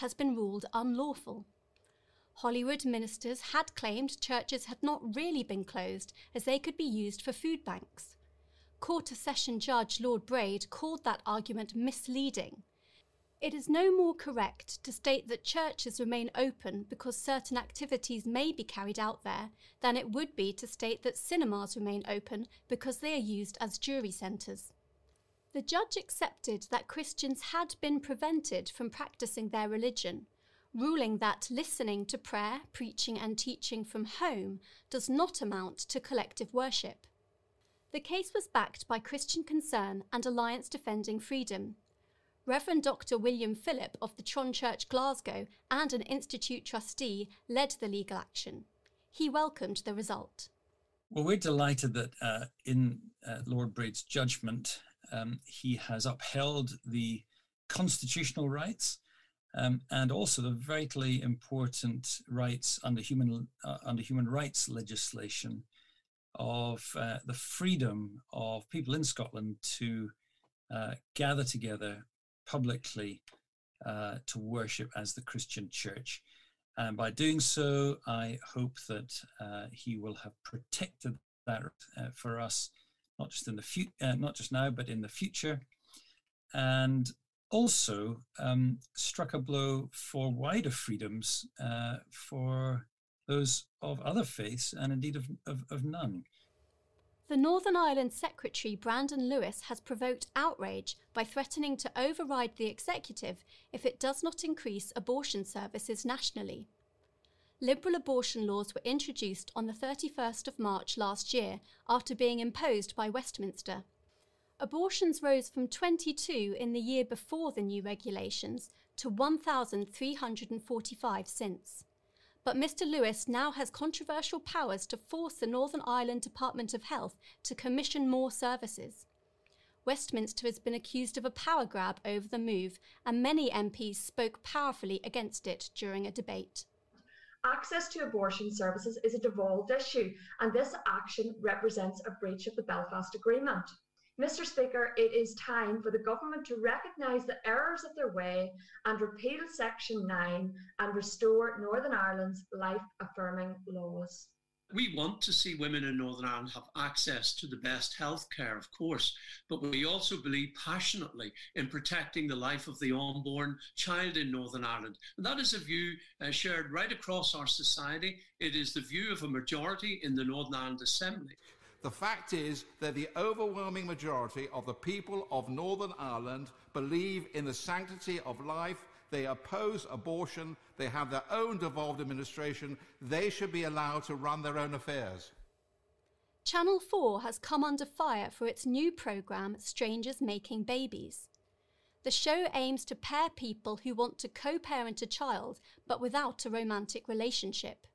has been ruled unlawful. Holyrood ministers had claimed churches had not really been closed as they could be used for food banks. Court of Session Judge Lord Braid called that argument misleading. It is no more correct to state that churches remain open because certain activities may be carried out there than it would be to state that cinemas remain open because they are used as jury centres. The judge accepted that Christians had been prevented from practicing their religion, ruling that listening to prayer, preaching, and teaching from home does not amount to collective worship. The case was backed by Christian Concern and Alliance Defending Freedom. Reverend Dr. William Philip of the Tron Church Glasgow and an Institute trustee led the legal action. He welcomed the result. Well, we're delighted that uh, in uh, Lord Braid's judgment, um, he has upheld the constitutional rights um, and also the vitally important rights under human uh, under human rights legislation of uh, the freedom of people in Scotland to uh, gather together publicly uh, to worship as the Christian Church. And by doing so, I hope that uh, he will have protected that uh, for us, not just in the future, uh, not just now, but in the future, and also um, struck a blow for wider freedoms for those of other faiths and indeed of, of, of none. The Northern Ireland Secretary Brandon Lewis has provoked outrage by threatening to override the executive if it does not increase abortion services nationally. Liberal abortion laws were introduced on the 31st of March last year after being imposed by Westminster. Abortions rose from 22 in the year before the new regulations to 1,345 since. But Mr. Lewis now has controversial powers to force the Northern Ireland Department of Health to commission more services. Westminster has been accused of a power grab over the move, and many MPs spoke powerfully against it during a debate. Access to abortion services is a devolved issue, and this action represents a breach of the Belfast Agreement. Mr. Speaker, it is time for the government to recognise the errors of their way and repeal Section 9 and restore Northern Ireland's life affirming laws. We want to see women in Northern Ireland have access to the best health care, of course, but we also believe passionately in protecting the life of the unborn child in Northern Ireland. And that is a view uh, shared right across our society. It is the view of a majority in the Northern Ireland Assembly. The fact is that the overwhelming majority of the people of Northern Ireland believe in the sanctity of life. They oppose abortion. They have their own devolved administration. They should be allowed to run their own affairs. Channel 4 has come under fire for its new programme, Strangers Making Babies. The show aims to pair people who want to co parent a child but without a romantic relationship.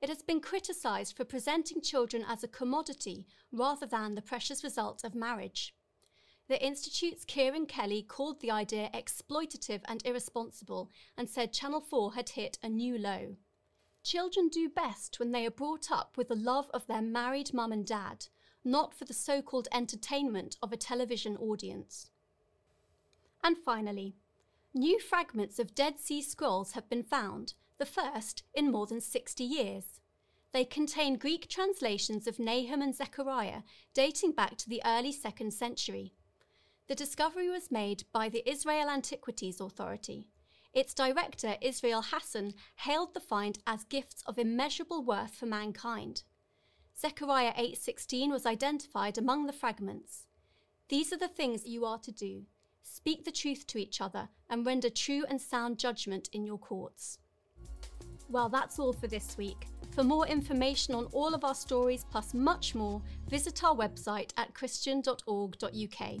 It has been criticised for presenting children as a commodity rather than the precious result of marriage. The Institute's Kieran Kelly called the idea exploitative and irresponsible and said Channel 4 had hit a new low. Children do best when they are brought up with the love of their married mum and dad, not for the so called entertainment of a television audience. And finally, new fragments of Dead Sea Scrolls have been found, the first in more than 60 years. They contain Greek translations of Nahum and Zechariah dating back to the early 2nd century. The discovery was made by the Israel Antiquities Authority. Its director, Israel Hasson, hailed the find as gifts of immeasurable worth for mankind. Zechariah 8:16 was identified among the fragments. These are the things you are to do: speak the truth to each other and render true and sound judgment in your courts. Well, that's all for this week. For more information on all of our stories plus much more, visit our website at christian.org.uk.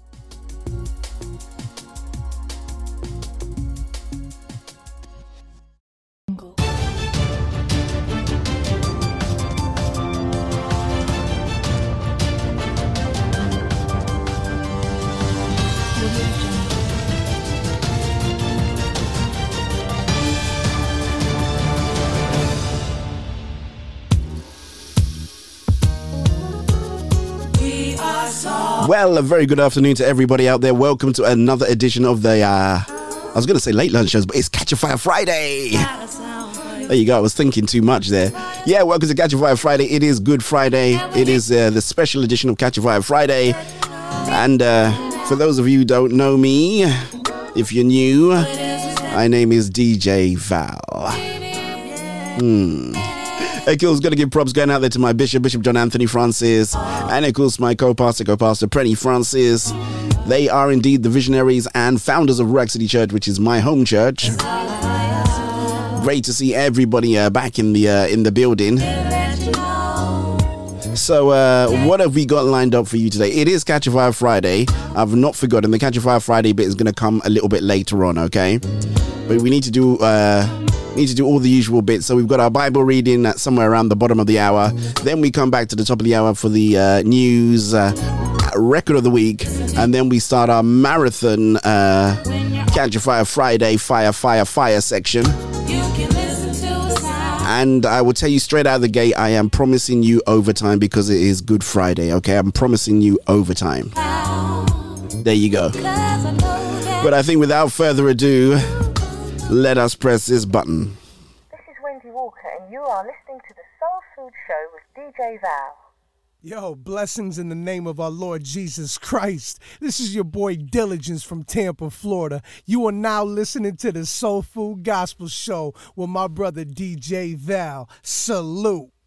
Well, a very good afternoon to everybody out there. Welcome to another edition of the, uh, I was going to say late lunch shows, but it's Catch a Fire Friday. There you go. I was thinking too much there. Yeah, welcome to Catch a Fire Friday. It is Good Friday. It is uh, the special edition of Catch a Fire Friday. And uh, for those of you who don't know me, if you're new, my name is DJ Val. Hmm. Hey, cool. Gonna give props going out there to my bishop, Bishop John Anthony Francis, and of course my co-pastor, co-pastor Prenny Francis. They are indeed the visionaries and founders of Ruach City Church, which is my home church. Great to see everybody uh, back in the uh, in the building. So, uh, what have we got lined up for you today? It is Catch a Fire Friday. I've not forgotten the Catch a Fire Friday bit is going to come a little bit later on, okay? But we need to do uh, need to do all the usual bits. So we've got our Bible reading at somewhere around the bottom of the hour. Then we come back to the top of the hour for the uh, news, uh, record of the week, and then we start our marathon uh, Catch a Fire Friday Fire Fire Fire section. And I will tell you straight out of the gate, I am promising you overtime because it is Good Friday. Okay, I'm promising you overtime. There you go. But I think without further ado, let us press this button. This is Wendy Walker, and you are listening to the Soul Food Show with DJ Val. Yo, blessings in the name of our Lord Jesus Christ. This is your boy Diligence from Tampa, Florida. You are now listening to the Soul Food Gospel Show with my brother DJ Val. Salute.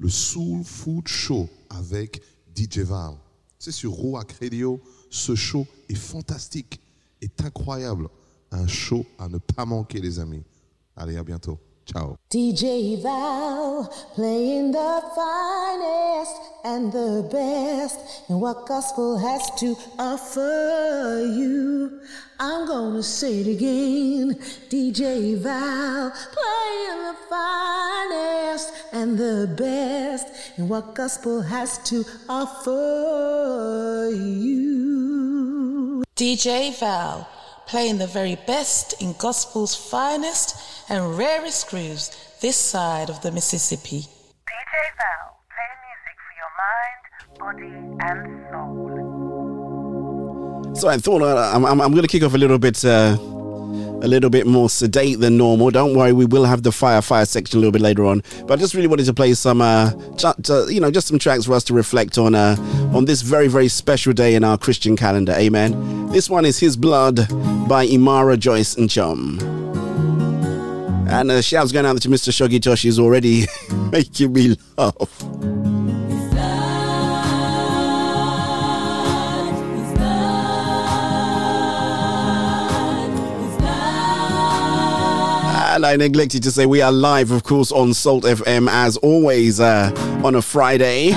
le Soul Food Show avec DJ Val. C'est sur Rouac Radio. Ce show est fantastique, est incroyable. Un show à ne pas manquer, les amis. Allez, à bientôt. Ciao. DJ Val playing the finest and the best in what gospel has to offer you. I'm gonna say it again. DJ Val playing the finest and the best in what gospel has to offer you. DJ Val playing the very best in gospel's finest and rarest grooves this side of the Mississippi. DJ Val, playing music for your mind, body, and soul. So I thought I'm, I'm, I'm going to kick off a little bit. Uh, a little bit more sedate than normal. Don't worry, we will have the fire fire section a little bit later on. But I just really wanted to play some, uh, you know, just some tracks for us to reflect on uh, on this very very special day in our Christian calendar. Amen. This one is His Blood by Imara Joyce and Chum. And uh, shouts going out to Mr. Shoggy Tosh. He's already making me laugh. I neglected to say we are live, of course, on Salt FM as always uh, on a Friday.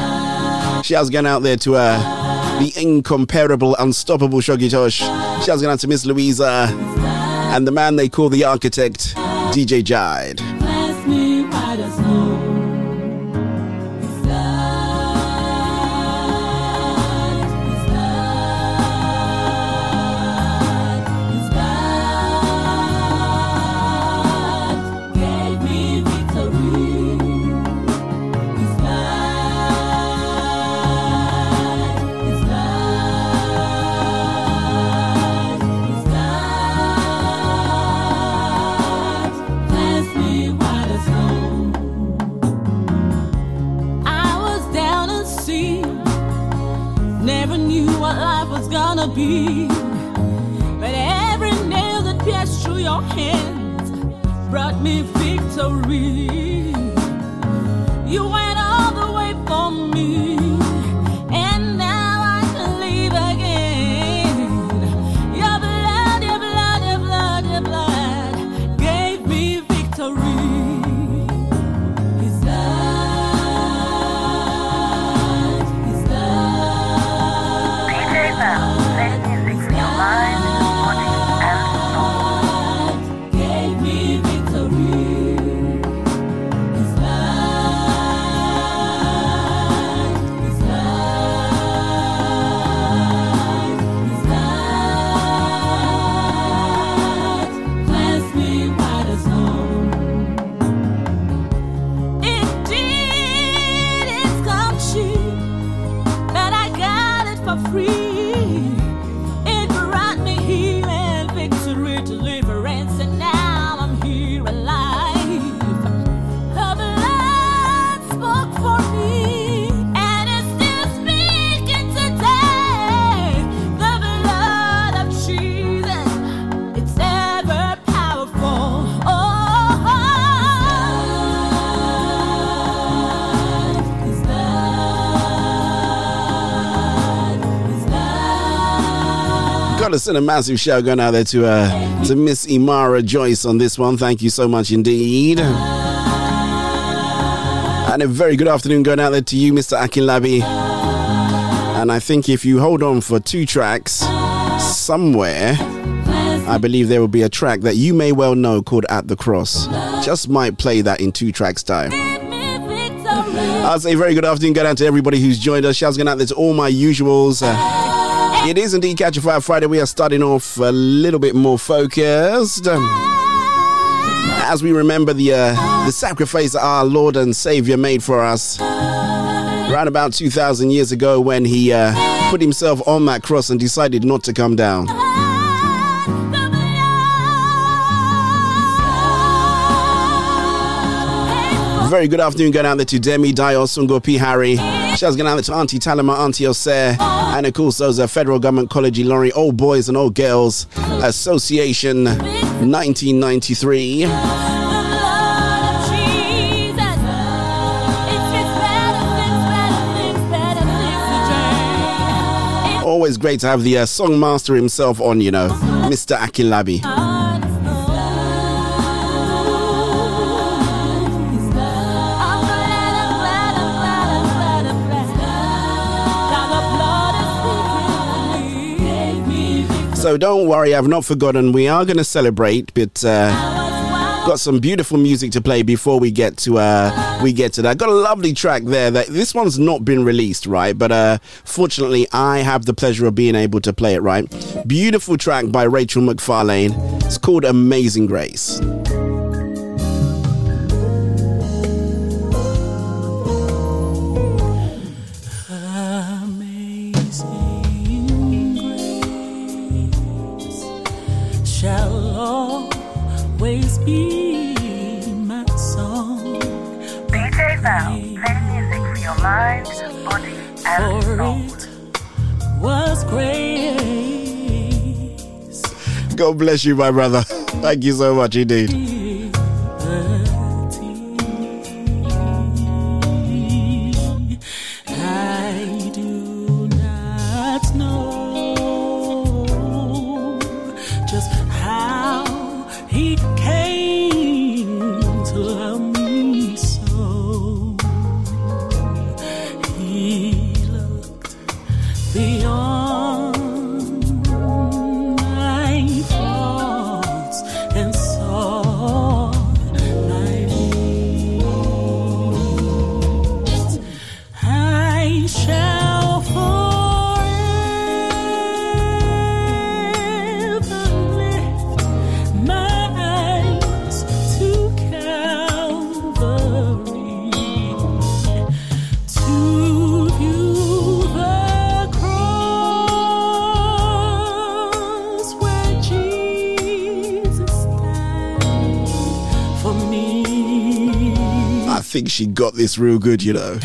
Shouts going out there to uh, the incomparable, unstoppable Shoggy Tosh. Shouts going out to Miss Louisa and the man they call the architect, DJ Jide. Be. But every nail that pierced through your hands brought me victory. You Gotta send a massive shout going out there to uh, to Miss Imara Joyce on this one. Thank you so much indeed. And a very good afternoon going out there to you, Mr. Akinlabi. And I think if you hold on for two tracks somewhere, I believe there will be a track that you may well know called At the Cross. Just might play that in two tracks' time. I'll say very good afternoon, going out to everybody who's joined us. Shouts going out there to all my usuals. Uh, it is indeed Catch a Fire Friday. We are starting off a little bit more focused. As we remember the uh, the sacrifice our Lord and Savior made for us around about 2,000 years ago when he uh, put himself on that cross and decided not to come down. Very good afternoon going out there to Demi, Dio, Sungo, P. Harry. Shouts going out to Auntie Talima, Auntie Osir, and of course those are Federal Government College Lorry, Old Boys and Old Girls Association 1993. Always great to have the uh, song master himself on, you know, Mr. Akinlabi. So don't worry, I've not forgotten. We are going to celebrate, but uh, got some beautiful music to play before we get to uh, we get to that. Got a lovely track there. That this one's not been released, right? But uh, fortunately, I have the pleasure of being able to play it, right? Beautiful track by Rachel McFarlane. It's called "Amazing Grace." For your mind, body, and soul. it was grace. God bless you, my brother. Thank you so much indeed. She got this real good, you know.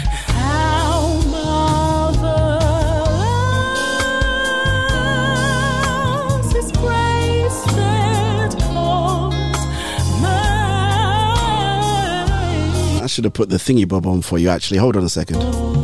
I should have put the thingy bob on for you, actually. Hold on a second.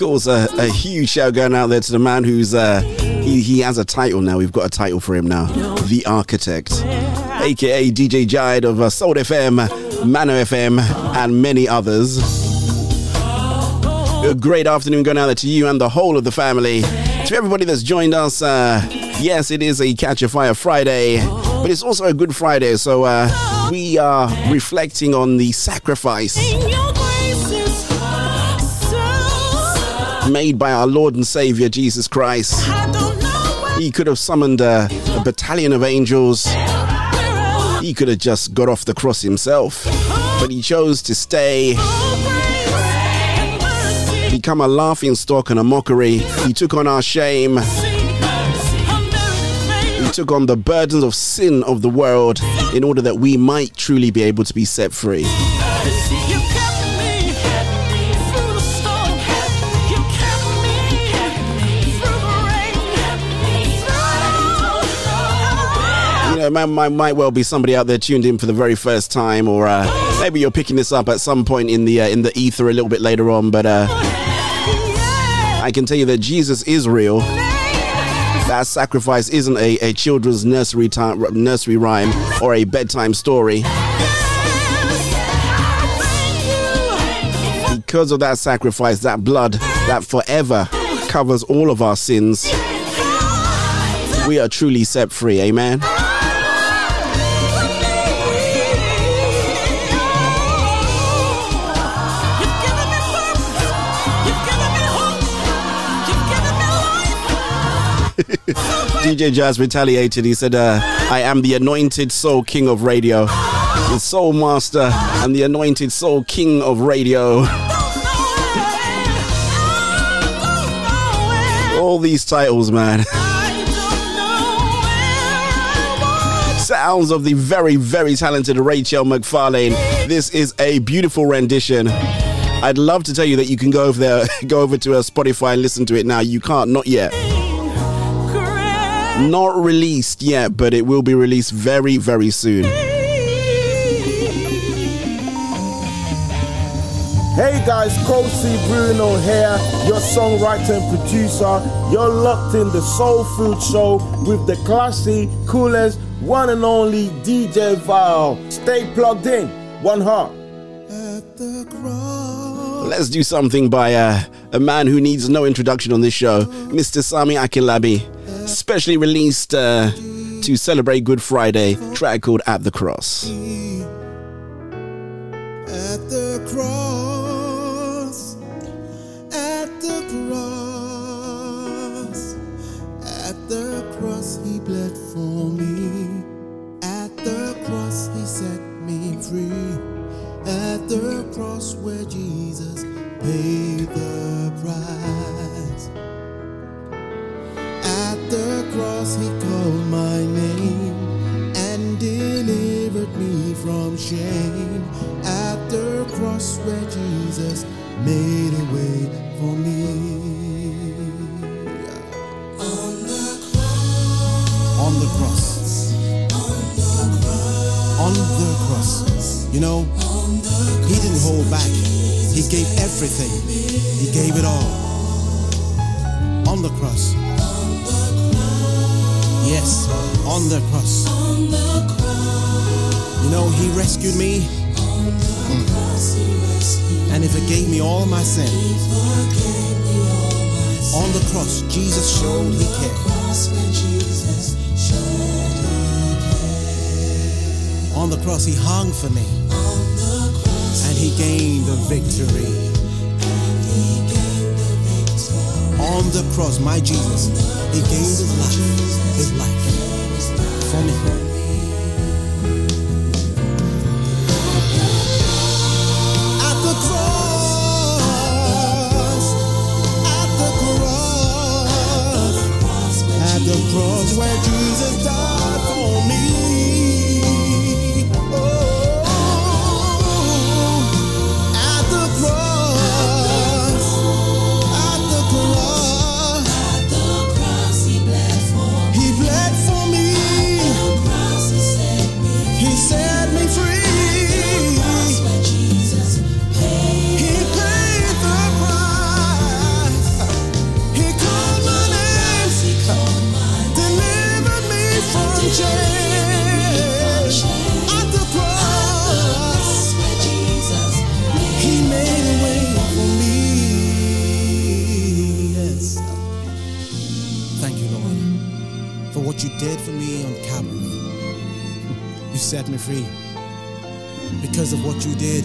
Course, uh, a huge shout going out there to the man who's uh, he, he has a title now. We've got a title for him now, the Architect, aka DJ Jide of uh, Soul FM, Mano FM, and many others. A great afternoon going out there to you and the whole of the family. To everybody that's joined us, uh, yes, it is a Catch a Fire Friday, but it's also a Good Friday. So uh, we are reflecting on the sacrifice made by our Lord and Savior Jesus Christ. He could have summoned a, a battalion of angels. He could have just got off the cross himself, but he chose to stay, become a laughing stock and a mockery. He took on our shame. He took on the burdens of sin of the world in order that we might truly be able to be set free. You know, might, might well be somebody out there tuned in for the very first time, or uh, maybe you're picking this up at some point in the uh, in the ether a little bit later on. But uh, I can tell you that Jesus is real. That sacrifice isn't a, a children's nursery time nursery rhyme or a bedtime story. Because of that sacrifice, that blood that forever covers all of our sins, we are truly set free. Amen. DJ Jazz retaliated. He said, uh, I am the anointed soul king of radio, the soul master, and the anointed soul king of radio. All these titles, man. Sounds of the very, very talented Rachel McFarlane. This is a beautiful rendition. I'd love to tell you that you can go over there, go over to her Spotify and listen to it now. You can't, not yet. Not released yet, but it will be released very, very soon. Hey guys, Kosi Bruno here, your songwriter and producer. You're locked in the Soul Food Show with the classy, coolest, one and only DJ Val. Stay plugged in. One heart. Let's do something by uh, a man who needs no introduction on this show, Mr. Sami Akinlabi. Specially released uh, to celebrate Good Friday, track called At the Cross. At the cross, cross, he called my name and delivered me from shame. At the cross, where Jesus made a way for me. On the cross. on the cross. On the cross. You know, he didn't hold back. He gave everything. He gave it all. On the cross. Yes, on the cross. You know, he rescued me. And he forgave me all my sin. On the cross, Jesus showed he cared. On the cross, he hung for me. And he gained the victory. On the cross, my Jesus, he gave his life, his life for me. At the cross, at the cross, at the cross where Jesus died on Calvary. You set me free because of what you did,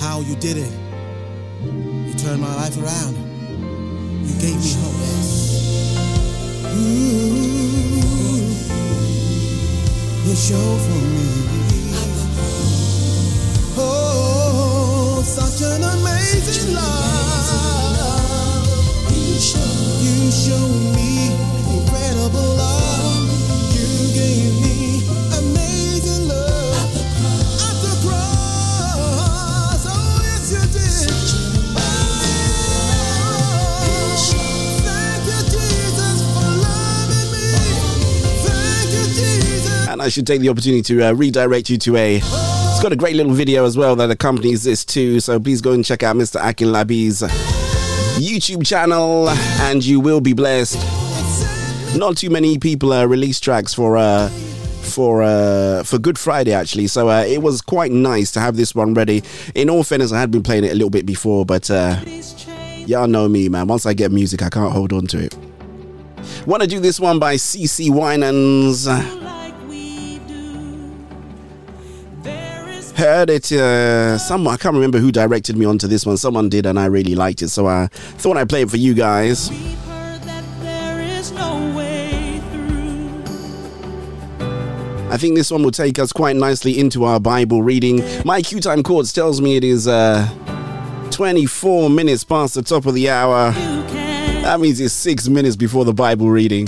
how you did it. You turned my life around. You gave me hope. Ooh, you showed for me. Oh, such an amazing love. You showed me incredible love. I should take the opportunity to uh, redirect you to a. It's got a great little video as well that accompanies this too. So please go and check out Mr. Akinlabi's YouTube channel, and you will be blessed. Not too many people uh, release tracks for uh, for uh, for Good Friday actually, so uh, it was quite nice to have this one ready. In all fairness, I had been playing it a little bit before, but uh, y'all know me, man. Once I get music, I can't hold on to it. Want to do this one by CeCe Winans. Heard it. Uh, some I can't remember who directed me onto this one. Someone did, and I really liked it, so I thought I'd play it for you guys. I think this one will take us quite nicely into our Bible reading. My Q time chords tells me it is uh, 24 minutes past the top of the hour. That means it's six minutes before the Bible reading.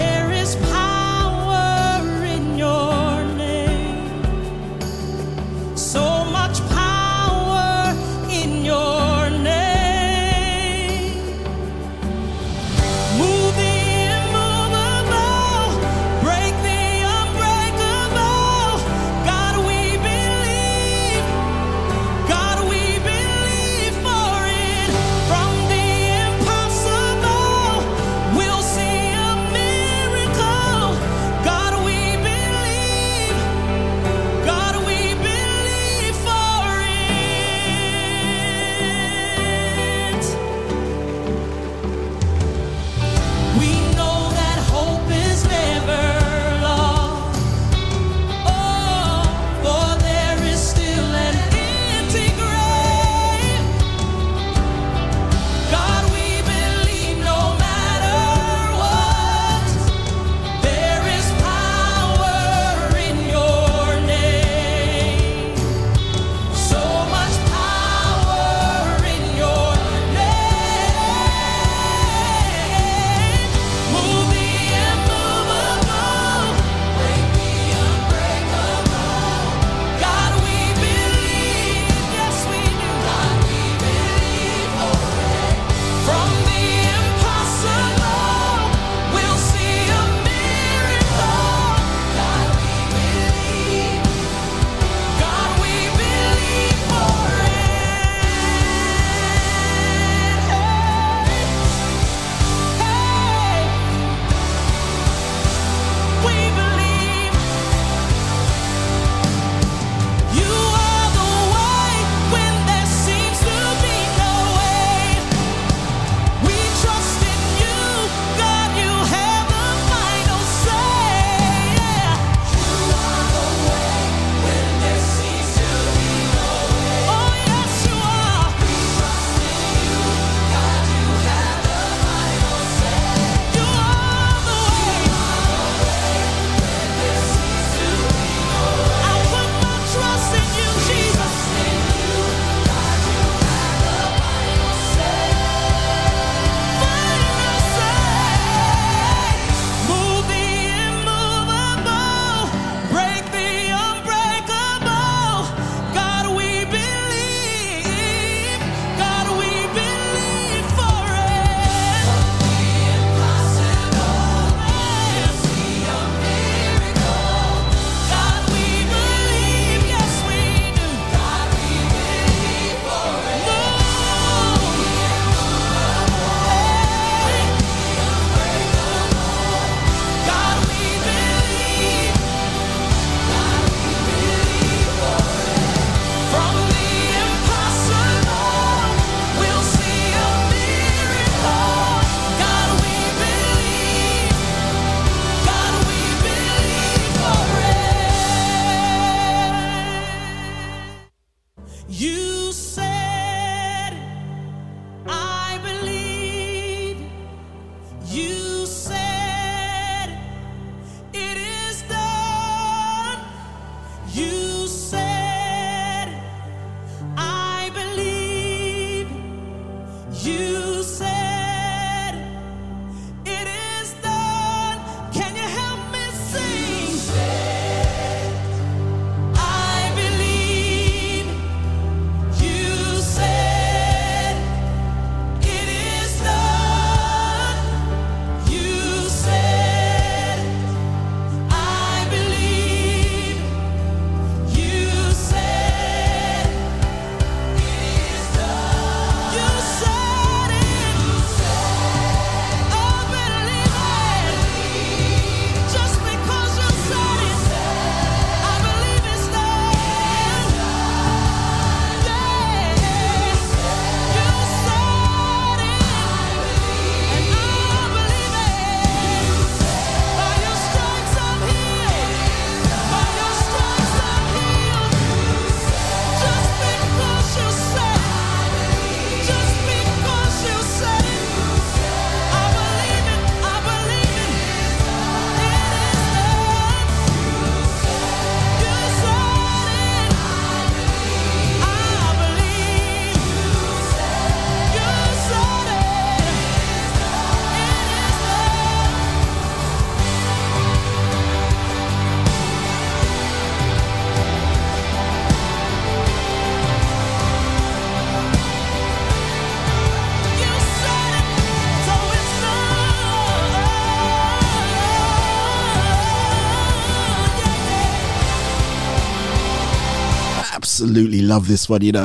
Absolutely love this one, you know.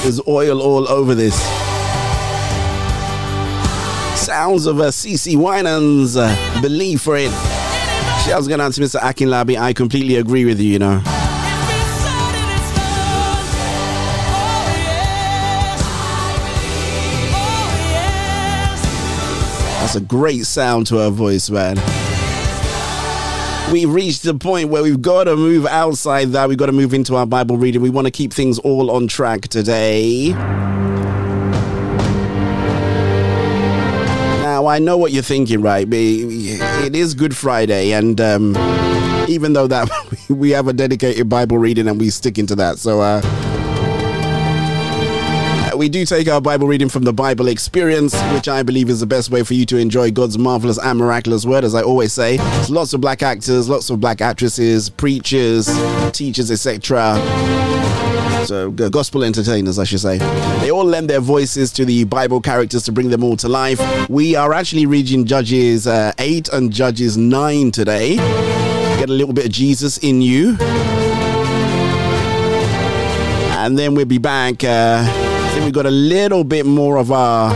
There's oil all over this. Sounds of a CeCe Winans uh, believe for it. Shouts out to Mr. Akinlabi. I completely agree with you, you know. That's a great sound to her voice, man. We've reached the point where we've got to move outside that. We've got to move into our Bible reading. We want to keep things all on track today. Now, I know what you're thinking, right? It is Good Friday, and um, even though that we have a dedicated Bible reading and we stick into that, so uh, we do take our Bible reading from the Bible experience, which I believe is the best way for you to enjoy God's marvelous and miraculous word. As I always say, there's lots of black actors, lots of black actresses, preachers, teachers, etc. So, gospel entertainers, I should say. They all lend their voices to the Bible characters to bring them all to life. We are actually reading Judges uh, 8 and Judges 9 today. Get a little bit of Jesus in you. And then we'll be back. Uh, think we got a little bit more of our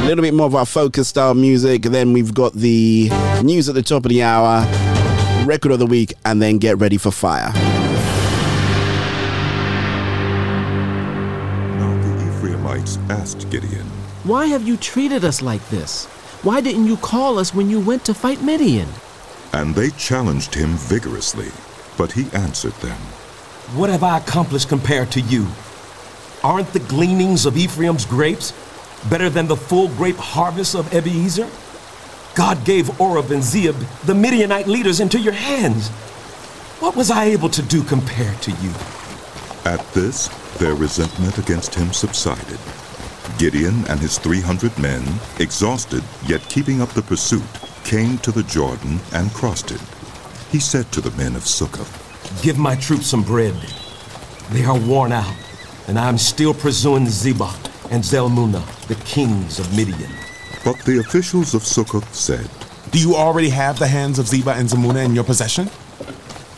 a little bit more of our focus style music. Then we've got the news at the top of the hour, record of the week, and then get ready for fire. Now the Ephraimites asked Gideon, Why have you treated us like this? Why didn't you call us when you went to fight Midian? and they challenged him vigorously. But he answered them, What have I accomplished compared to you? Aren't the gleanings of Ephraim's grapes better than the full grape harvest of Abiezer? God gave Oreb and Zeeb, the Midianite leaders, into your hands. What was I able to do compared to you? At this, their resentment against him subsided. Gideon and his 300 men, exhausted yet keeping up the pursuit, came to the Jordan and crossed it. He said to the men of Succoth, Give my troops some bread. They are worn out, and I am still pursuing Zebah and Zalmunna, the kings of Midian. But the officials of Succoth said, Do you already have the hands of Zebah and Zalmunna in your possession?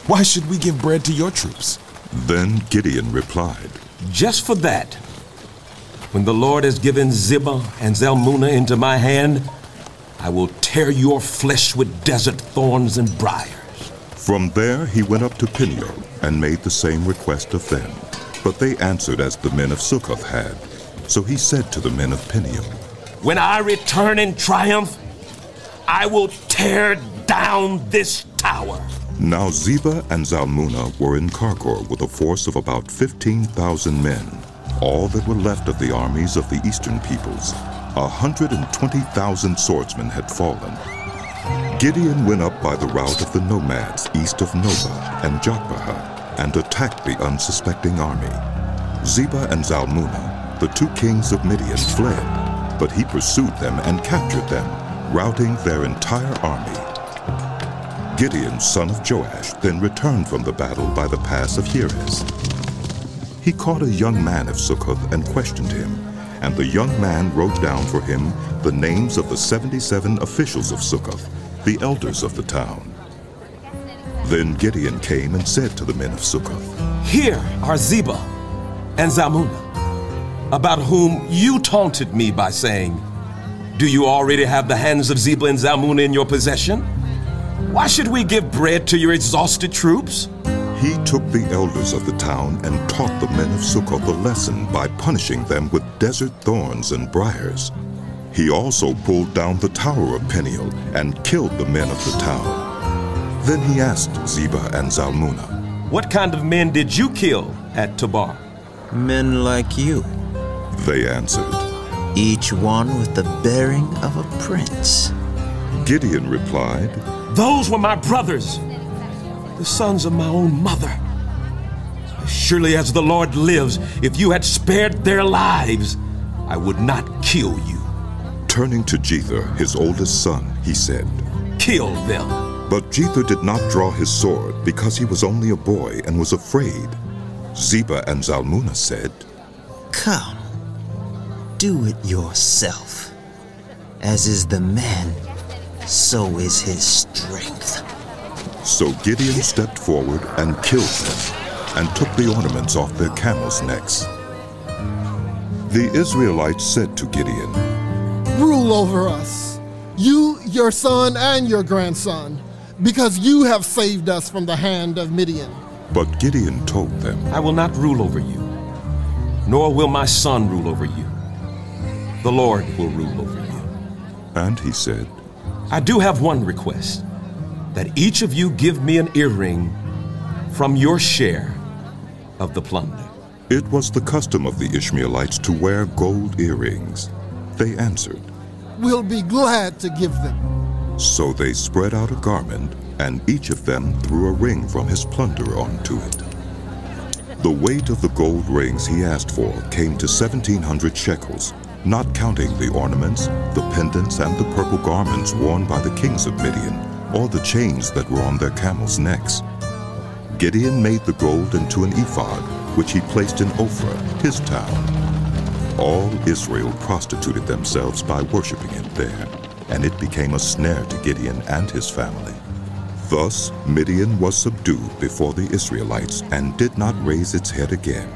Why should we give bread to your troops? Then Gideon replied, Just for that. When the Lord has given Zebah and Zalmunna into my hand, I will tear your flesh with desert thorns and briars. From there he went up to Peniel and made the same request of them. But they answered as the men of Succoth had. So he said to the men of Peniel, When I return in triumph, I will tear down this tower. Now Zebah and Zalmunna were in Karkor with a force of about 15,000 men, all that were left of the armies of the eastern peoples. A 120,000 swordsmen had fallen. Gideon went up by the route of the nomads east of Nobah and Jogbehah and attacked the unsuspecting army. Zebah and Zalmunna, the two kings of Midian, fled, but he pursued them and captured them, routing their entire army. Gideon, son of Joash, then returned from the battle by the pass of Heres. He caught a young man of Succoth and questioned him, and the young man wrote down for him the names of the 77 officials of Succoth, the elders of the town. Then Gideon came and said to the men of Succoth, Here are Zebah and Zalmunna, about whom you taunted me by saying, Do you already have the hands of Zebah and Zalmunna in your possession? Why should we give bread to your exhausted troops? He took the elders of the town and taught the men of Succoth a lesson by punishing them with desert thorns and briars. He also pulled down the tower of Peniel and killed the men of the town. Then he asked Zebah and Zalmunna, What kind of men did you kill at Tabor? Men like you. They answered, Each one with the bearing of a prince. Gideon replied, Those were my brothers, the sons of my own mother. As surely as the Lord lives, if you had spared their lives, I would not kill you. Turning to Jether, his oldest son, he said, Kill them. But Jether did not draw his sword because he was only a boy and was afraid. Zebah and Zalmunna said, Come, do it yourself. As is the man, so is his strength. So Gideon stepped forward and killed them, and took the ornaments off their camels' necks. The Israelites said to Gideon, Rule over us, you, your son, and your grandson, because you have saved us from the hand of Midian. But Gideon told them, I will not rule over you, nor will my son rule over you. The Lord will rule over you. And he said, I do have one request that each of you give me an earring from your share of the plunder. It was the custom of the Ishmaelites to wear gold earrings. They answered, We'll be glad to give them. So they spread out a garment, and each of them threw a ring from his plunder onto it. The weight of the gold rings he asked for came to 1,700 shekels, not counting the ornaments, the pendants, and the purple garments worn by the kings of Midian, or the chains that were on their camels' necks. Gideon made the gold into an ephod, which he placed in Ophrah, his town. All Israel prostituted themselves by worshiping it there, and it became a snare to Gideon and his family. Thus Midian was subdued before the Israelites and did not raise its head again.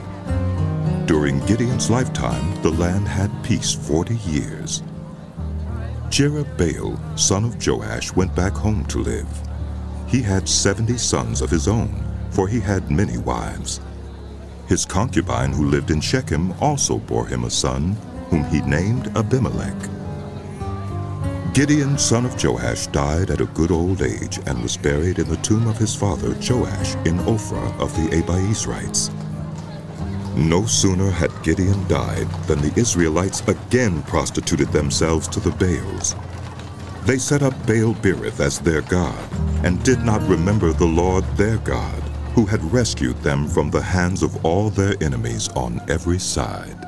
During Gideon's lifetime, the land had peace 40 years. Jerubbaal, son of Joash, went back home to live. He had 70 sons of his own, for he had many wives. His concubine who lived in Shechem also bore him a son, whom he named Abimelech. Gideon, son of Joash, died at a good old age and was buried in the tomb of his father Joash in Ophrah of the Abiezrites. No sooner had Gideon died than the Israelites again prostituted themselves to the Baals. They set up Baal Berith as their god and did not remember the Lord their God, who had rescued them from the hands of all their enemies on every side.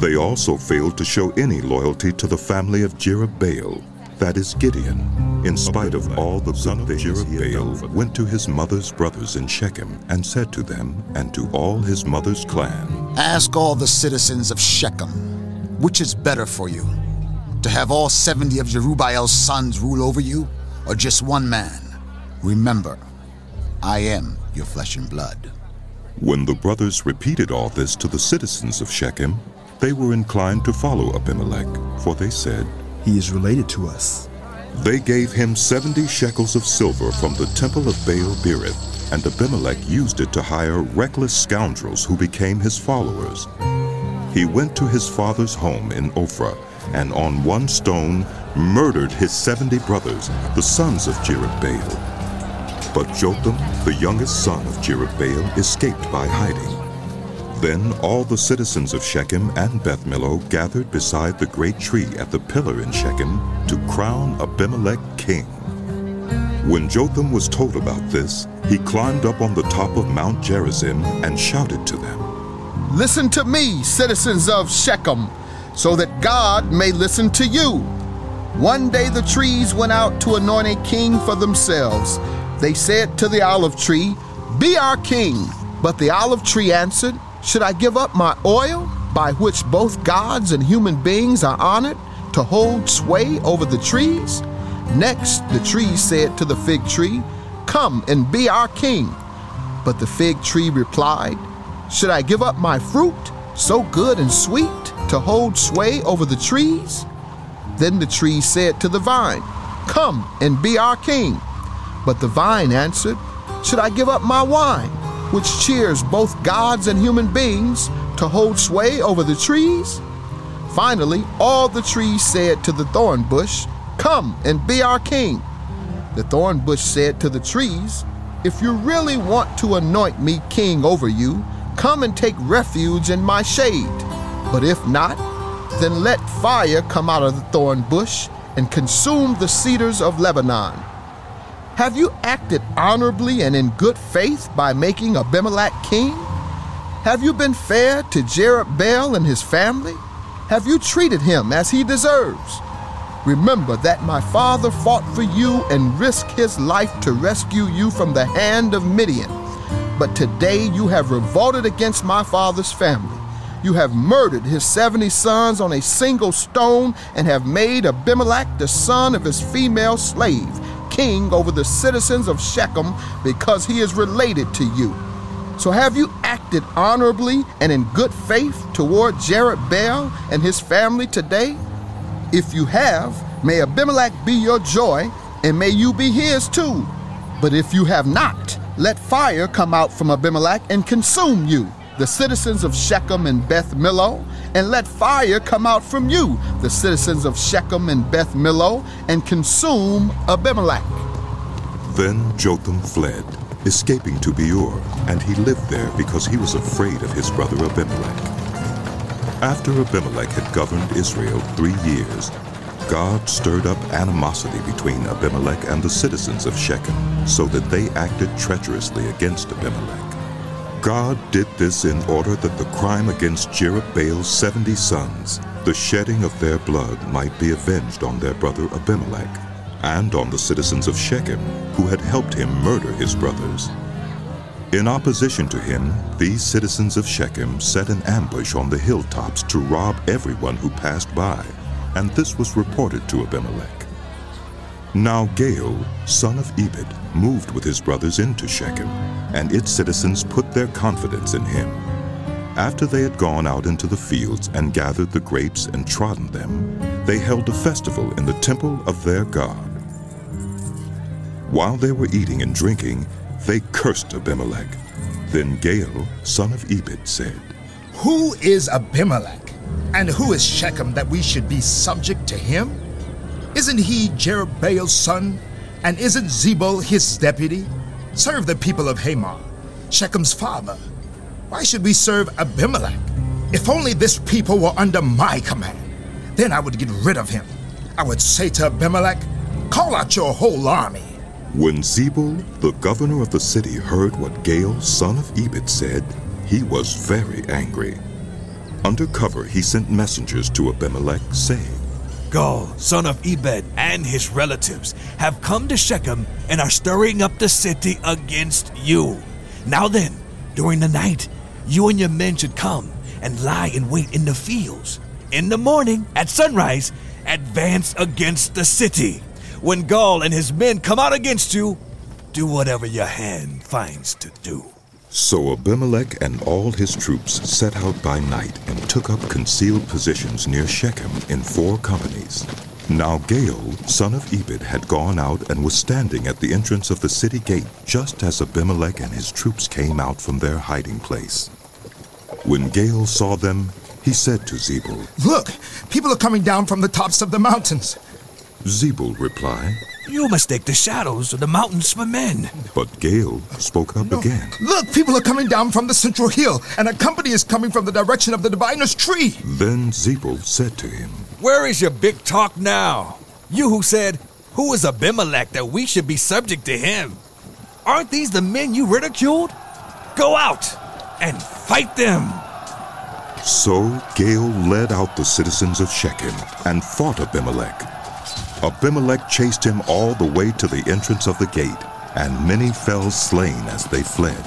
They also failed to show any loyalty to the family of Jerubbaal, that is Gideon, in spite of all the good things Jerubbaal went to his mother's brothers in Shechem and said to them and to all his mother's clan, Ask all the citizens of Shechem, which is better for you, to have all 70 of Jerubbaal's sons rule over you, or just one man? Remember, I am your flesh and blood. When the brothers repeated all this to the citizens of Shechem, they were inclined to follow Abimelech, for they said, He is related to us. They gave him 70 shekels of silver from the temple of Baal Berith, and Abimelech used it to hire reckless scoundrels who became his followers. He went to his father's home in Ophrah, and on one stone murdered his 70 brothers, the sons of Jerubbaal. But Jotham, the youngest son of Jerubbaal, escaped by hiding. Then all the citizens of Shechem and Beth Millo gathered beside the great tree at the pillar in Shechem to crown Abimelech king. When Jotham was told about this, he climbed up on the top of Mount Gerizim and shouted to them. Listen to me, citizens of Shechem, so that God may listen to you. One day the trees went out to anoint a king for themselves. They said to the olive tree, Be our king. But the olive tree answered, Should I give up my oil, by which both gods and human beings are honored, to hold sway over the trees? Next, the tree said to the fig tree, Come and be our king. But the fig tree replied, Should I give up my fruit, so good and sweet, to hold sway over the trees? Then the tree said to the vine, Come and be our king. But the vine answered, Should I give up my wine, which cheers both gods and human beings, to hold sway over the trees? Finally, all the trees said to the thorn bush, Come and be our king. The thorn bush said to the trees, If you really want to anoint me king over you, come and take refuge in my shade. But if not, then let fire come out of the thorn bush and consume the cedars of Lebanon. Have you acted honorably and in good faith by making Abimelech king? Have you been fair to Jerubbaal and his family? Have you treated him as he deserves? Remember that my father fought for you and risked his life to rescue you from the hand of Midian. But today you have revolted against my father's family. You have murdered his 70 sons on a single stone and have made Abimelech, the son of his female slave, king over the citizens of Shechem because he is related to you. So have you acted honorably and in good faith toward Jerubbaal and his family today? If you have, may Abimelech be your joy, and may you be his too. But if you have not, let fire come out from Abimelech and consume you, the citizens of Shechem and Beth Millo, and let fire come out from you, the citizens of Shechem and Beth Millo, and consume Abimelech. Then Jotham fled, escaping to Beer, and he lived there because he was afraid of his brother Abimelech. After Abimelech had governed Israel three years, God stirred up animosity between Abimelech and the citizens of Shechem, so that they acted treacherously against Abimelech. God did this in order that the crime against Jerubbaal's seventy sons, the shedding of their blood, might be avenged on their brother Abimelech, and on the citizens of Shechem, who had helped him murder his brothers. In opposition to him, these citizens of Shechem set an ambush on the hilltops to rob everyone who passed by, and this was reported to Abimelech. Now Gaal, son of Ebed, moved with his brothers into Shechem, and its citizens put their confidence in him. After they had gone out into the fields and gathered the grapes and trodden them, they held a festival in the temple of their God. While they were eating and drinking, they cursed Abimelech. Then Gaal, son of Ebed, said, Who is Abimelech? And who is Shechem that we should be subject to him? Isn't he Jerubbaal's son? And isn't Zebul his deputy? Serve the people of Hamor, Shechem's father. Why should we serve Abimelech? If only this people were under my command, then I would get rid of him. I would say to Abimelech, Call out your whole army. When Zebul, the governor of the city, heard what Gaal, son of Ebed, said, he was very angry. Under cover, he sent messengers to Abimelech, saying, Gaal, son of Ebed, and his relatives have come to Shechem and are stirring up the city against you. Now then, during the night, you and your men should come and lie in wait in the fields. In the morning, at sunrise, advance against the city. When Gaal and his men come out against you, do whatever your hand finds to do. So Abimelech and all his troops set out by night and took up concealed positions near Shechem in four companies. Now Gaal, son of Ebed, had gone out and was standing at the entrance of the city gate just as Abimelech and his troops came out from their hiding place. When Gaal saw them, he said to Zebul, Look, people are coming down from the tops of the mountains. Zebul replied, You mistake the shadows of the mountains for men. But Gaal spoke up again. Look, people are coming down from the central hill, and a company is coming from the direction of the diviner's tree. Then Zebul said to him, Where is your big talk now? You who said, Who is Abimelech that we should be subject to him? Aren't these the men you ridiculed? Go out and fight them. So Gaal led out the citizens of Shechem and fought Abimelech. Abimelech chased him all the way to the entrance of the gate, and many fell slain as they fled.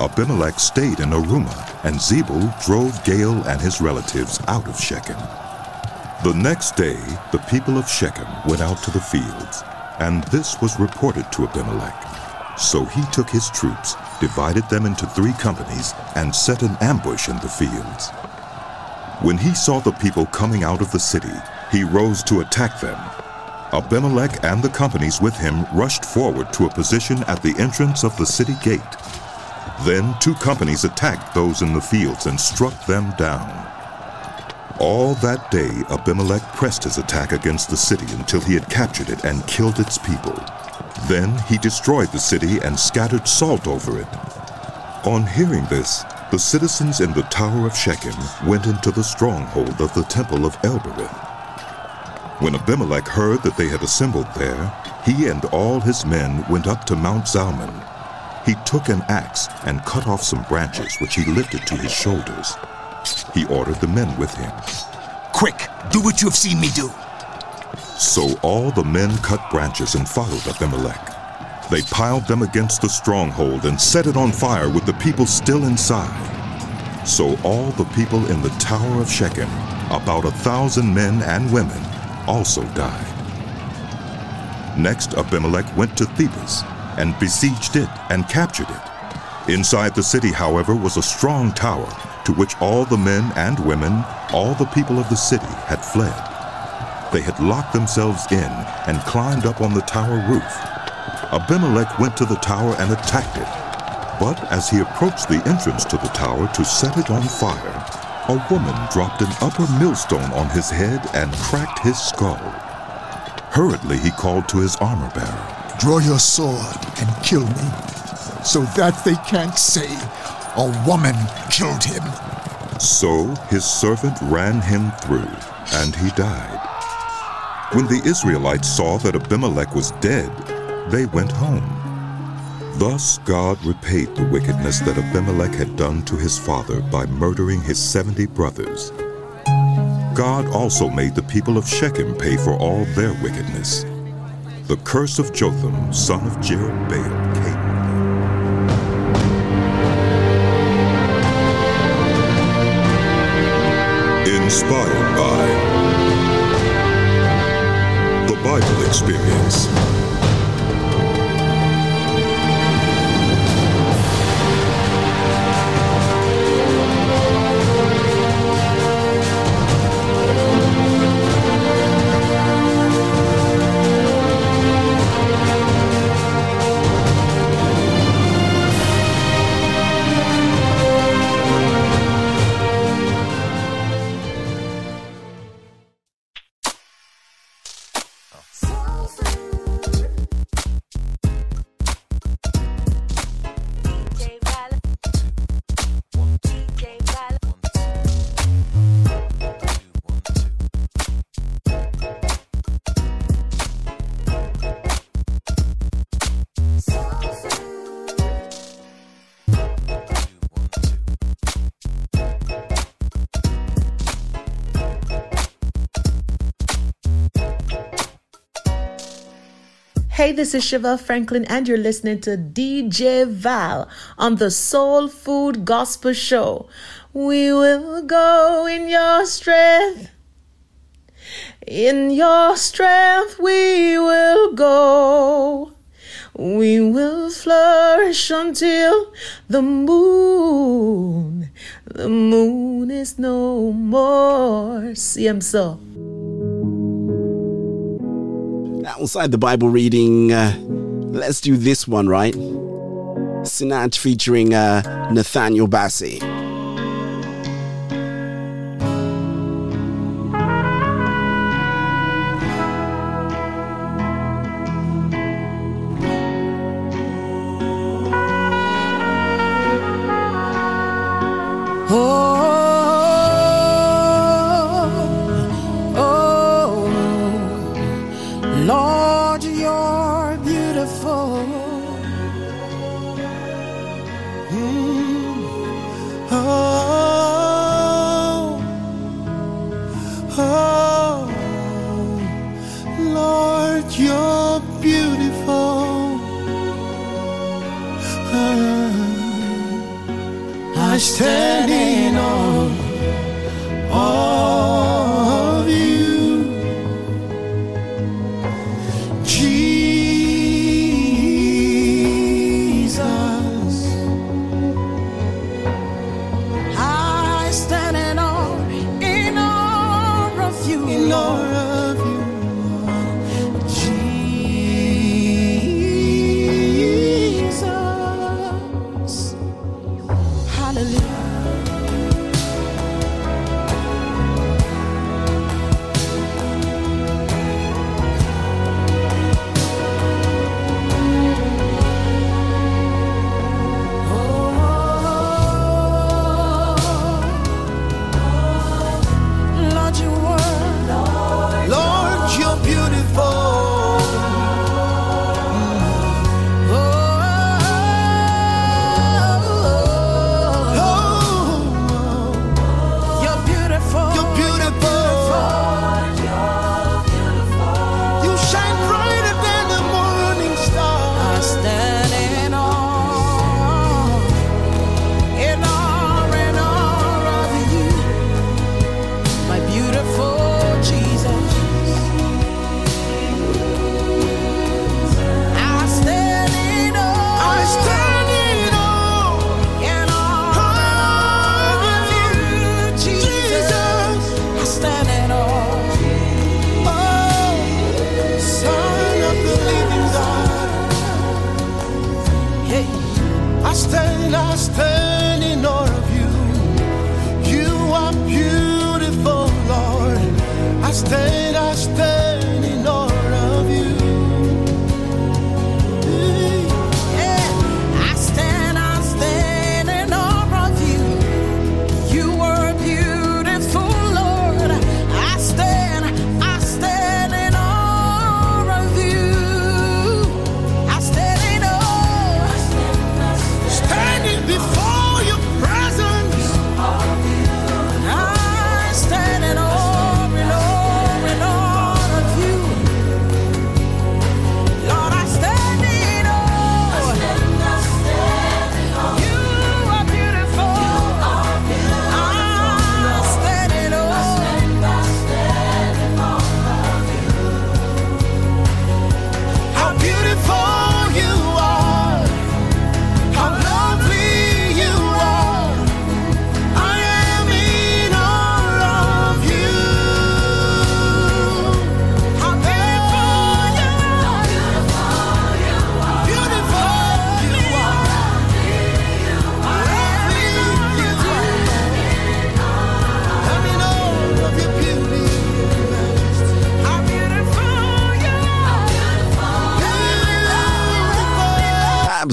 Abimelech stayed in Arumah, and Zebul drove Gaal and his relatives out of Shechem. The next day, the people of Shechem went out to the fields, and this was reported to Abimelech. So he took his troops, divided them into three companies, and set an ambush in the fields. When he saw the people coming out of the city, he rose to attack them. Abimelech and the companies with him rushed forward to a position at the entrance of the city gate. Then two companies attacked those in the fields and struck them down. All that day, Abimelech pressed his attack against the city until he had captured it and killed its people. Then he destroyed the city and scattered salt over it. On hearing this, the citizens in the Tower of Shechem went into the stronghold of the temple of El-Berith. When Abimelech heard that they had assembled there, he and all his men went up to Mount Zalmon. He took an axe and cut off some branches which he lifted to his shoulders. He ordered the men with him. Quick, do what you have seen me do. So all the men cut branches and followed Abimelech. They piled them against the stronghold and set it on fire with the people still inside. So all the people in the Tower of Shechem, about a thousand men and women, also died. Next, Abimelech went to Thebez and besieged it and captured it. Inside the city, however, was a strong tower to which all the men and women, all the people of the city, had fled. They had locked themselves in and climbed up on the tower roof. Abimelech went to the tower and attacked it. But as he approached the entrance to the tower to set it on fire, a woman dropped an upper millstone on his head and cracked his skull. Hurriedly, he called to his armor bearer. Draw your sword and kill me, so that they can't say a woman killed him. So his servant ran him through, and he died. When the Israelites saw that Abimelech was dead, they went home. Thus God repaid the wickedness that Abimelech had done to his father by murdering his seventy brothers. God also made the people of Shechem pay for all their wickedness. The curse of Jotham, son of Jerubbaal, came. Inspired by the Bible Experience. Hey, this is Chevelle Franklin, and you're listening to DJ Val on the Soul Food Gospel Show. We will go in your strength. In your strength, we will go. We will flourish until the moon. The moon is no more. See, I'm so. Outside the Bible reading, uh, let's do this one, right? Sinach featuring uh, Nathaniel Bassey.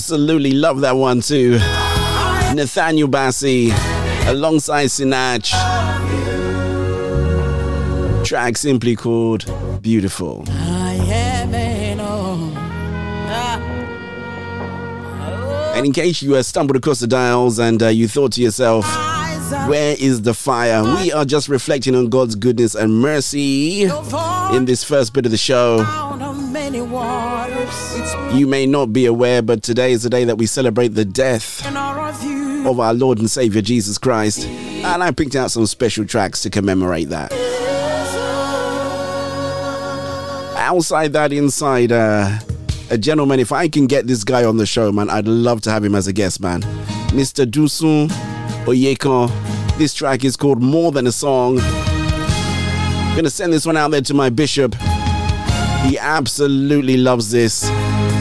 Absolutely love that one too. Nathaniel Bassey alongside Sinach. Track simply called Beautiful. And in case you uh, stumbled across the dials and uh, you thought to yourself, where is the fire? We are just reflecting on God's goodness and mercy in this first bit of the show. You may not be aware, but today is the day that we celebrate the death of our Lord and Savior Jesus Christ. And I picked out some special tracks to commemorate that. Outside that, inside, uh, a gentleman, if I can get this guy on the show, man, I'd love to have him as a guest, man. Mr. Dunsin Oyekan. This track is called More Than a Song. I'm Gonna send this one out there to my bishop. He absolutely loves this.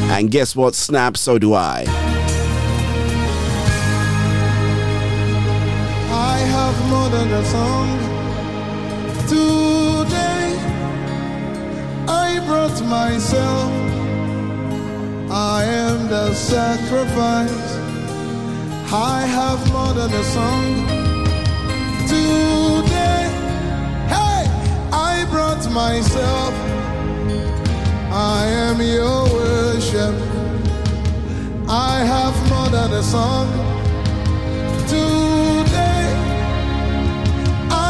And guess what? Snap, so do I. I have more than a song. Today I brought myself. I am the sacrifice. I have more than a song. Today, hey, I brought myself. I am your worship. I have more than a song. Today,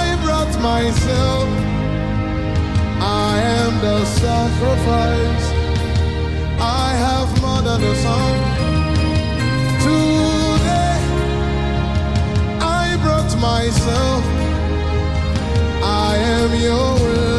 I brought myself. I am the sacrifice. I have more than a song. Today, I brought myself. I am your will.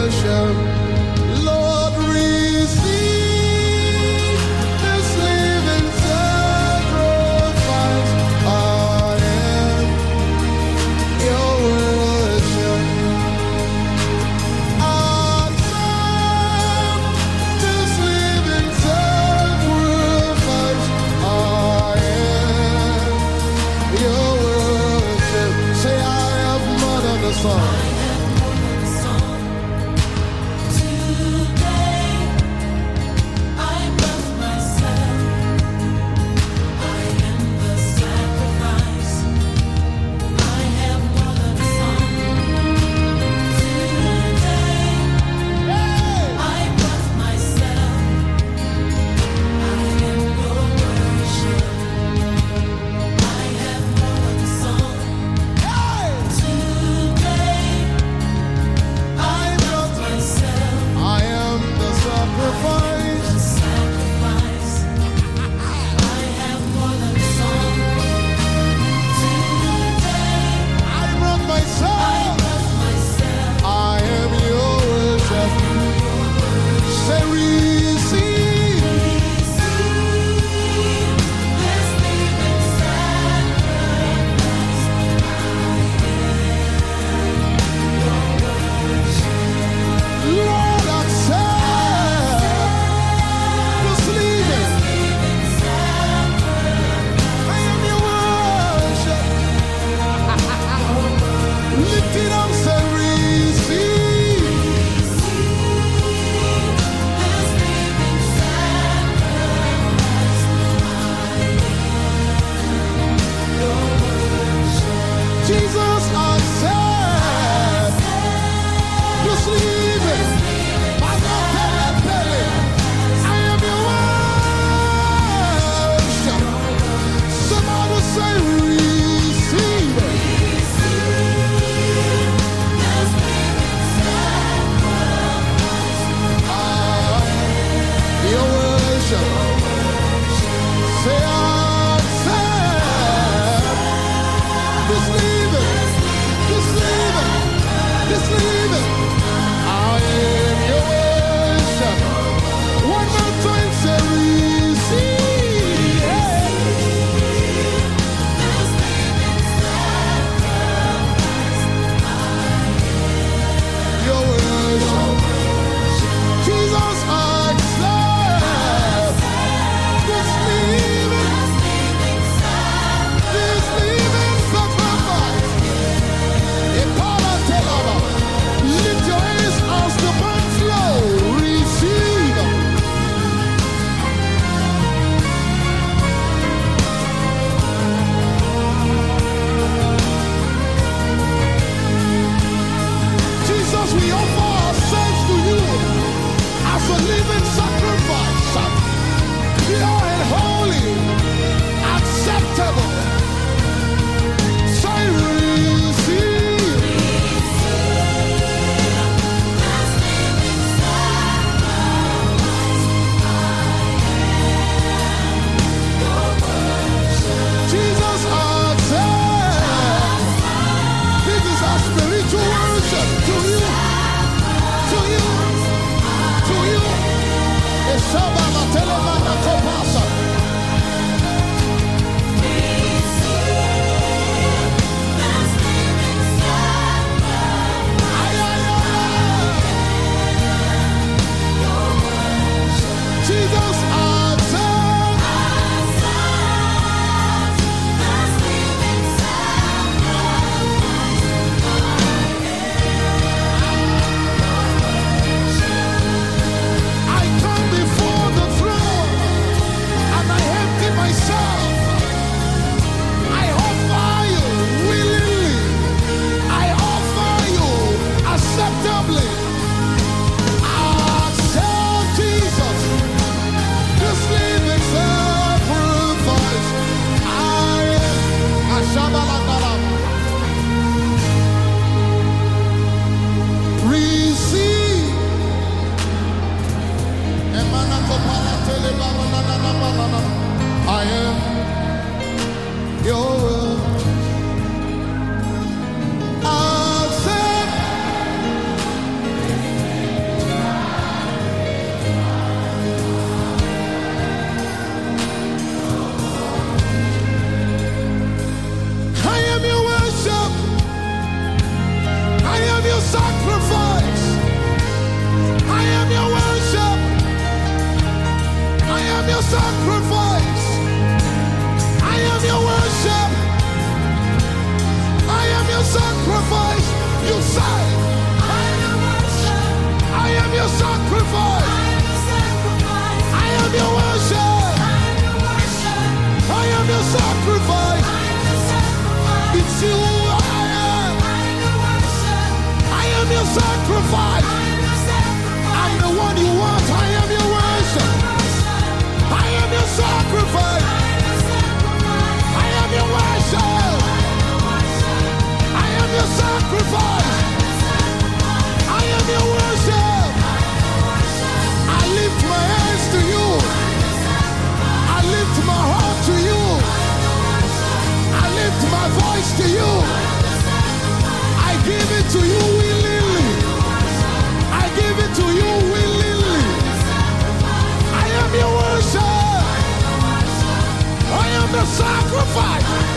Sacrifice.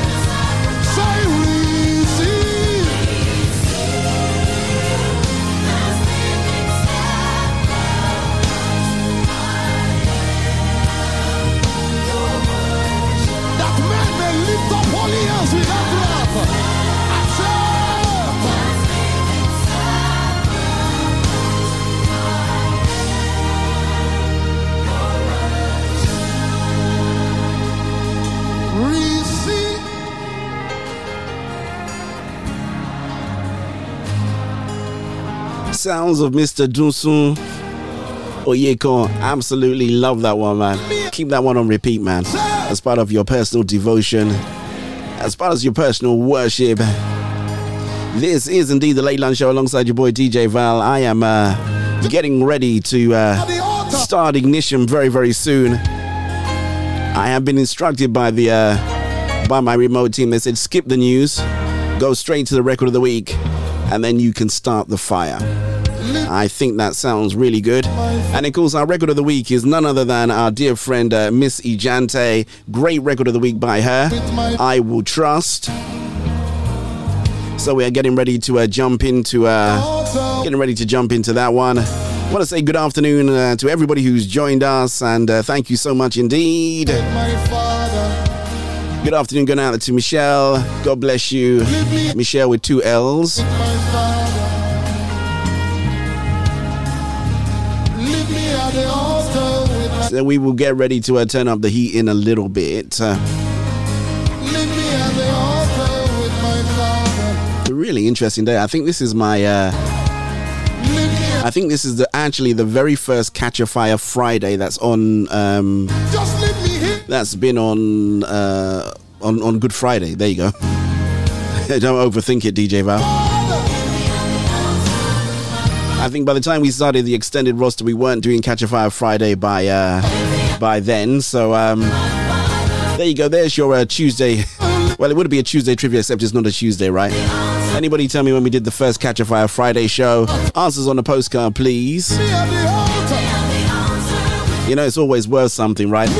Sounds of Mr. Dunsin Oyekan. Absolutely love that one, man. Keep that one on repeat, man. As part of your personal devotion, as part of your personal worship. This is indeed the Late Lunch Show alongside your boy DJ Val. I am uh, getting ready to uh, start ignition very, very soon. I have been instructed by the uh, by my remote team. They said skip the news, go straight to the record of the week, and then you can start the fire. I think that sounds really good. And of course, our record of the week is none other than our dear friend uh, Miss Ejante. Great record of the week by her. I will trust. So we are getting ready to uh, jump into uh, getting ready to jump into that one. I want to say good afternoon uh, to everybody who's joined us, and uh, thank you so much indeed. Good afternoon, going out to Michelle. God bless you, Michelle with two L's. So we will get ready to uh, turn up the heat in a little bit. Uh, really interesting day. I think this is my. Uh, I think this is the actually the very first Catch a Fire Friday that's on. Um, that's been on uh, on on Good Friday. There you go. Don't overthink it, DJ Val. I think by the time we started the extended roster, we weren't doing Catch a Fire Friday by uh, by then. So um, there you go. There's your uh, Tuesday. Well, it would be a Tuesday trivia, except it's not a Tuesday, right? Anybody tell me when we did the first Catch a Fire Friday show? Answers on the postcard, please. You know, it's always worth something, right?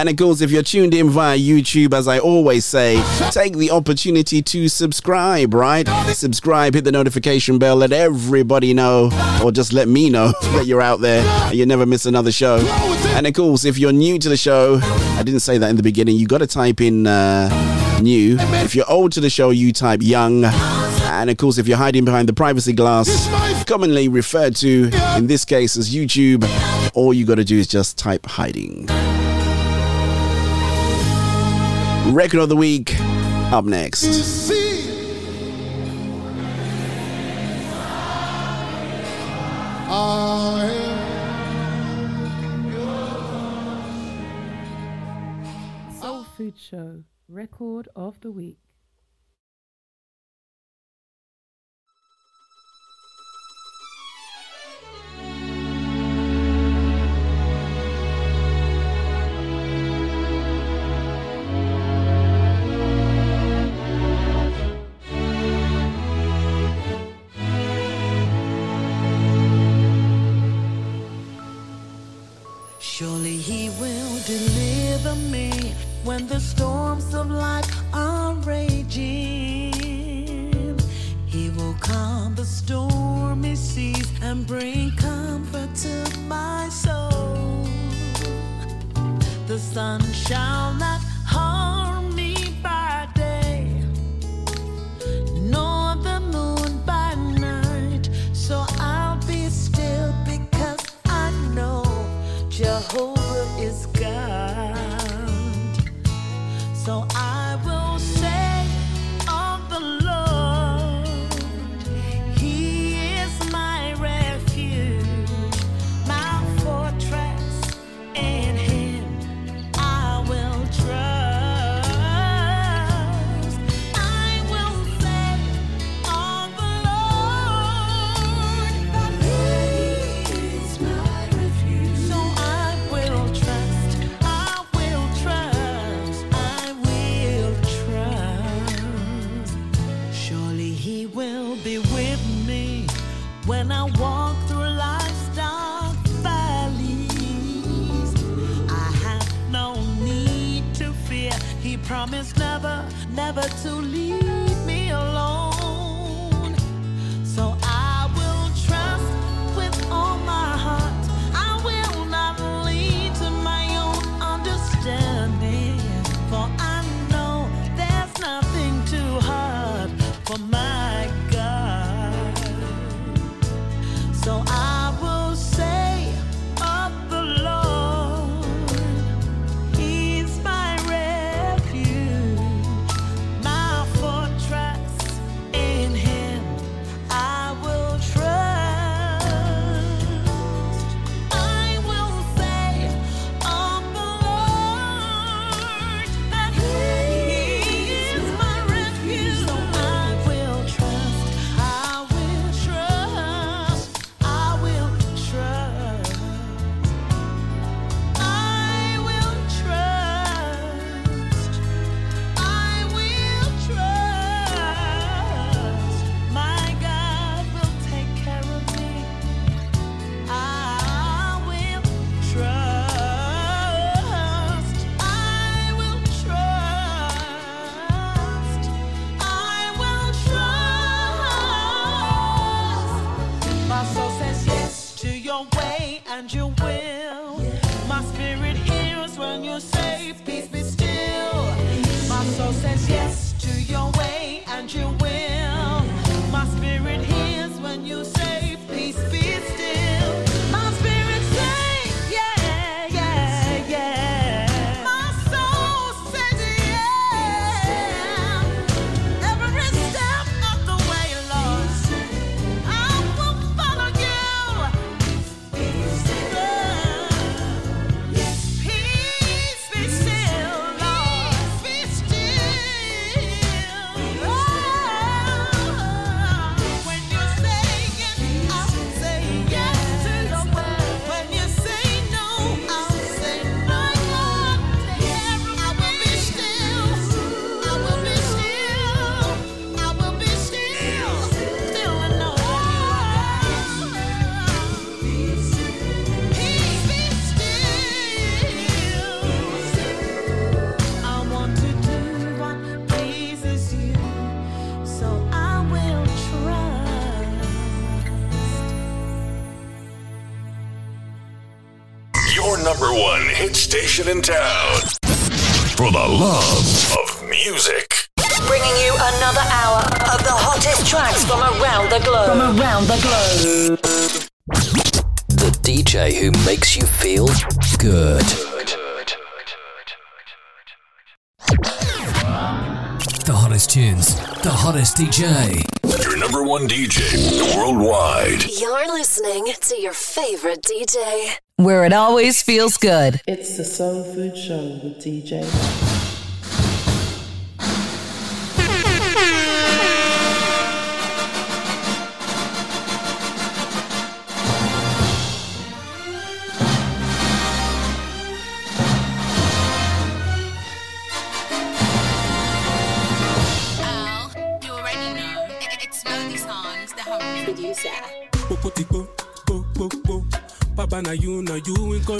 And of course, if you're tuned in via YouTube, as I always say, take the opportunity to subscribe, right? Subscribe, hit the notification bell, let everybody know, or just let me know that you're out there and you never miss another show. And of course, if you're new to the show, I didn't say that in the beginning, you got to type in uh, new. If you're old to the show, you type young. And of course, if you're hiding behind the privacy glass, commonly referred to in this case as YouTube, all you got to do is just type hiding. Record of the week up next. Soul Food Show, record of the week. Surely he will deliver me when the storms of life are raging. He will calm the stormy seas and bring comfort to my soul. The sun shall not harm. so I never to leave. hit station in town. For the love of music. Bringing you another hour of the hottest tracks from around the globe. From around the globe. The DJ who makes you feel good. The hottest tunes, the hottest DJ one DJ worldwide. You're listening to your favorite DJ. Where it always feels good. It's the Soul Food Show with DJ.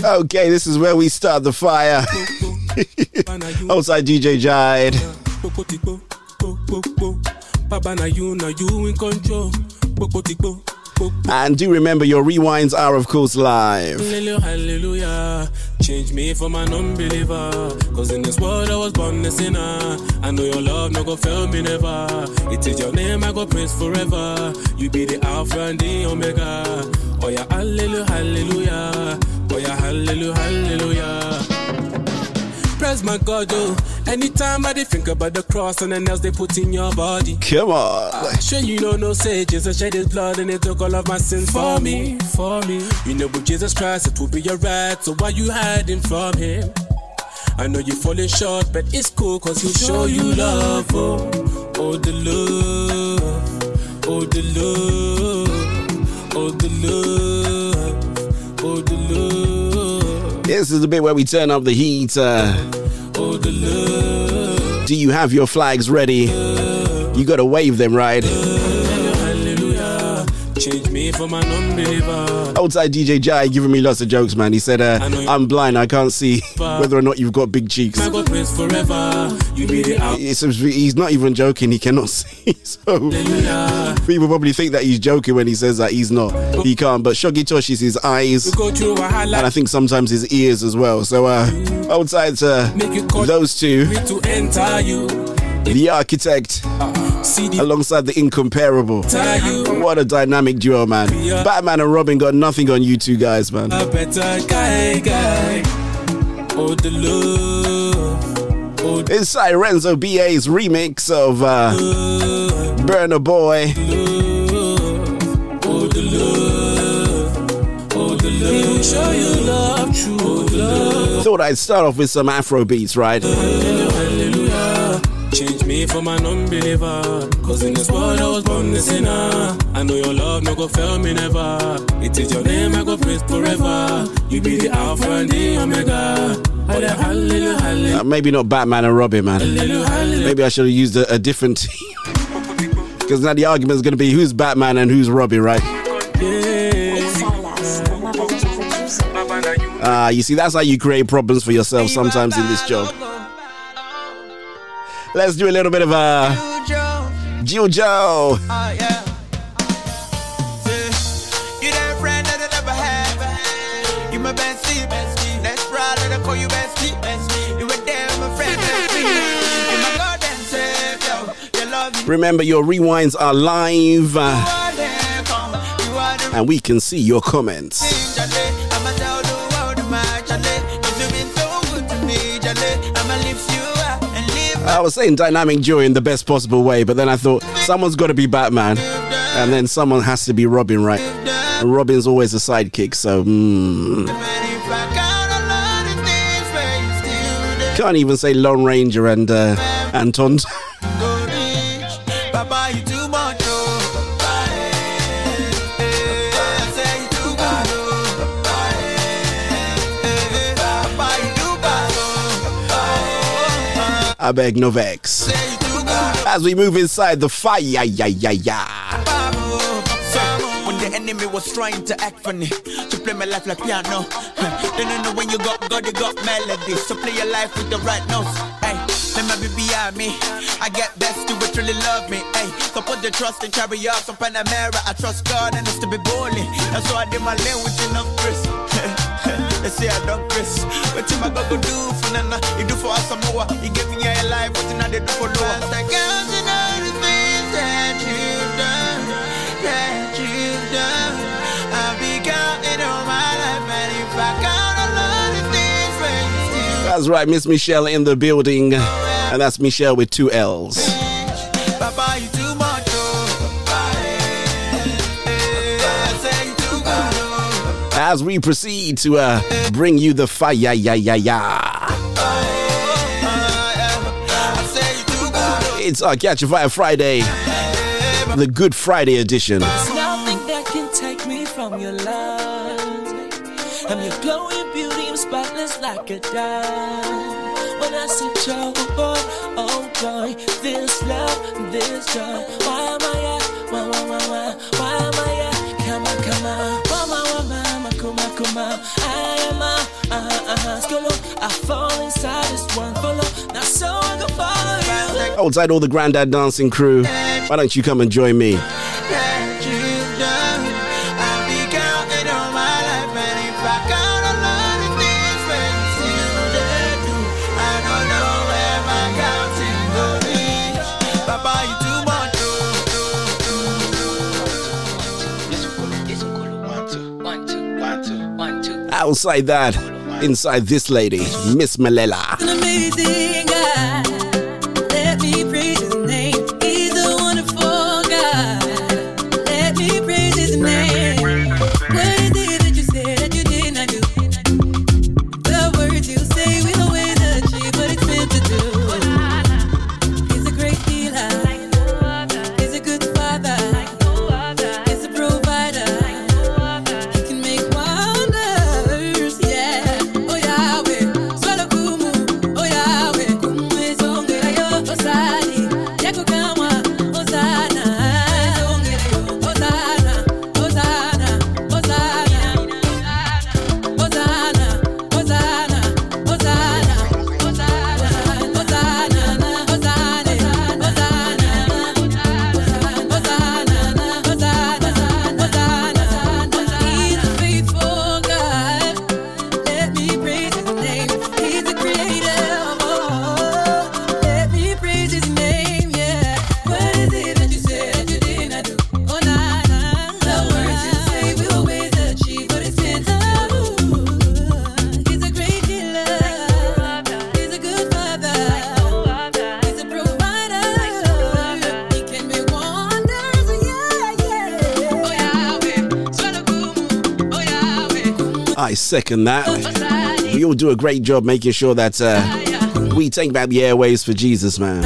Okay, this is where we start the fire. Outside DJ Jide. Papa, now you, you in control. And do remember your rewinds are, of course, live. Hallelujah. Change me from an unbeliever. Cause in this world I was born a sinner. I know your love no go fail me never. It is your name I go praise forever. You be the Alpha and the Omega. Oh yeah, hallelujah, hallelujah. Oh yeah, hallelujah, hallelujah. Praise my God, oh. Anytime I dey think about the cross and the nails they put in your body. Come on. Sure you know no say Jesus shed his blood and he took all of my sins for me, for me. You know with Jesus Christ it will be your right, so why you hiding from him? I know you're falling short, but it's cool cause he'll show you love, oh, oh the love, oh the love, oh the love, oh the love. This is the bit where we turn up the heat. Uh, do you have your flags ready? You gotta wave them, right? Me from an unbeliever. Outside DJ Jai giving me lots of jokes, man. He said, uh, I'm blind, I can't see whether or not you've got big cheeks. I go praise forever. You out. He's not even joking, he cannot see. So people probably think that he's joking when he says that he's not. He can't. But Shogi Tosh is his eyes. Go through a And I think sometimes his ears as well. So uh, outside uh, those two, to enter you. The architect alongside the incomparable. What a dynamic duo, man. Batman and Robin got nothing on you two guys, man. A better guy, guy. Oh, the love. Oh, Inside Renzo BA's remix of uh, Burna Boy. oh. Oh, the love. Show you love, true love. Thought I'd start off with some Afro beats, right? Hallelujah. Change me from an unbeliever. Cause in this world I was born a sinner. I know your love no go fail me never. It is your name I go praise forever. You be the Alpha and the Omega. Hallelujah, hallelujah, hallelujah. Uh, maybe not Batman and Robin, man. Maybe I should have used a, a different team. Because now the argument is going to be who's Batman and who's Robin, right? Ah, you see, that's how you create problems for yourself sometimes in this job. Let's do a little bit of a Jojo. Uh, yeah. Remember, your rewinds are live, uh, and we can see your comments. I was saying dynamic duo in the best possible way, but then I thought someone's got to be Batman, and then someone has to be Robin, right? And Robin's always a sidekick, so mm. can't even say Lone Ranger and uh, Anton. As we move inside the fire, yeah, yeah, yeah. When the enemy was trying to act funny, to play my life like piano. They don't know when you got God, you got melody. So play your life with the right notes. Hey, let my baby behind me. I get best to it, really love me. Hey, so put the trust in chariots on Panamera. I trust God and it's to be boldly. That's why I did my lane with enough Chris. They say I don't Chris. What you my go do for Nana? You do for us some more. You give me your life, what you not they do for lower. I can't the things that you've done, that you've done. I'll be counting on my life, and if I count a lot things for you, That's right, Miss Michelle in the building, and that's Michelle with two L's. As we proceed to uh, bring you the fire, yeah, yeah, yeah. yeah. It's our Catch a Fire Friday, the Good Friday edition. There's nothing that can take me from your love. I'm your glowing beauty, I'm spotless like a diamond. When I see trouble, boy, oh boy, this love, this joy. Why I am a, uh, uh. I fall inside this one follow. So I can follow you. Outside all the Grandad Dancing crew, why don't you come and join me? Outside that inside this lady, Miss Malela. second that. We all do a great job making sure that uh, we take back the airways for Jesus, man.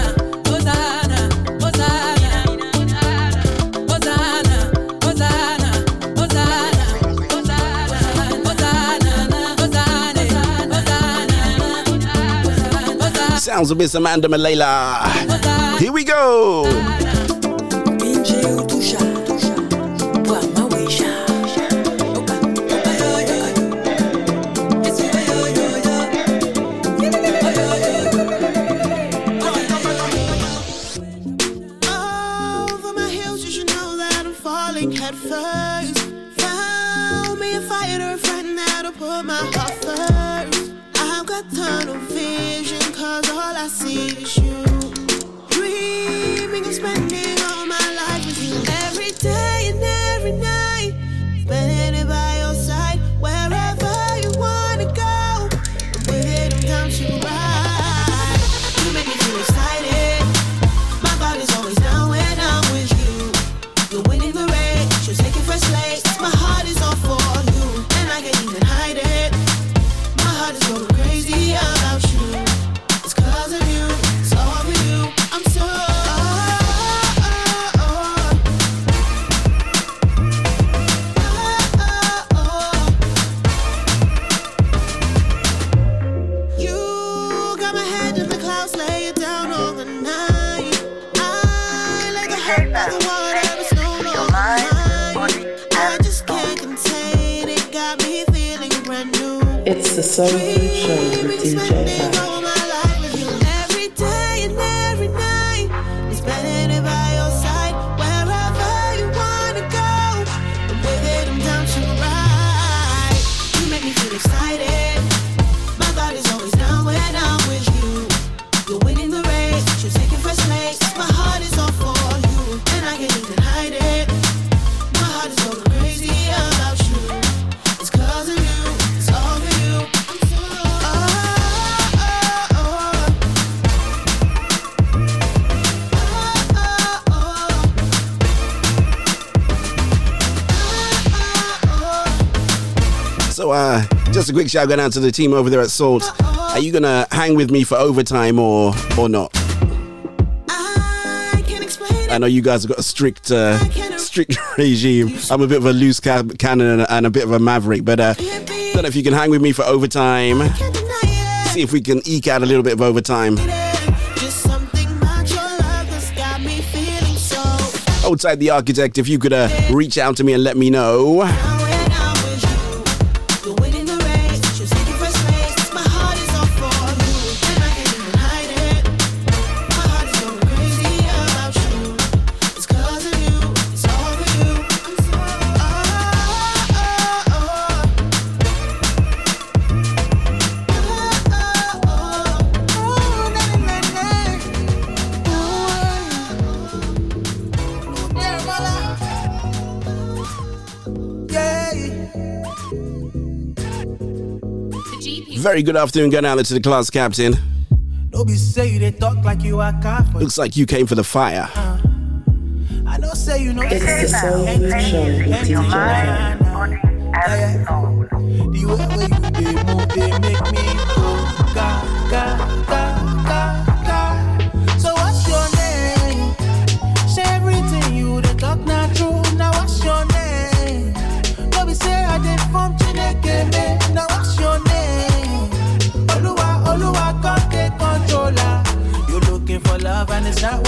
Sounds a bit Amanda Malala. Here we go. first. Found me a fighter, a friend that'll put my heart first. I've got tunnel vision, cause all I see is you. Dreaming of spending. Soul Show with DJ quick shout going out to the team over there at Salt. Are you gonna hang with me for overtime or or not? I know you guys have got a strict uh, strict regime. I'm a bit of a loose cannon and a bit of a maverick, but uh, don't know if you can hang with me for overtime. See if we can eke out a little bit of overtime. Outside the architect, if you could uh, reach out to me and let me know. very good afternoon going out to the class, Captain. Looks like you came for the fire. Uh, I say you know it's the soul show your mind, body, and soul. The way you they move, they make me oh, go.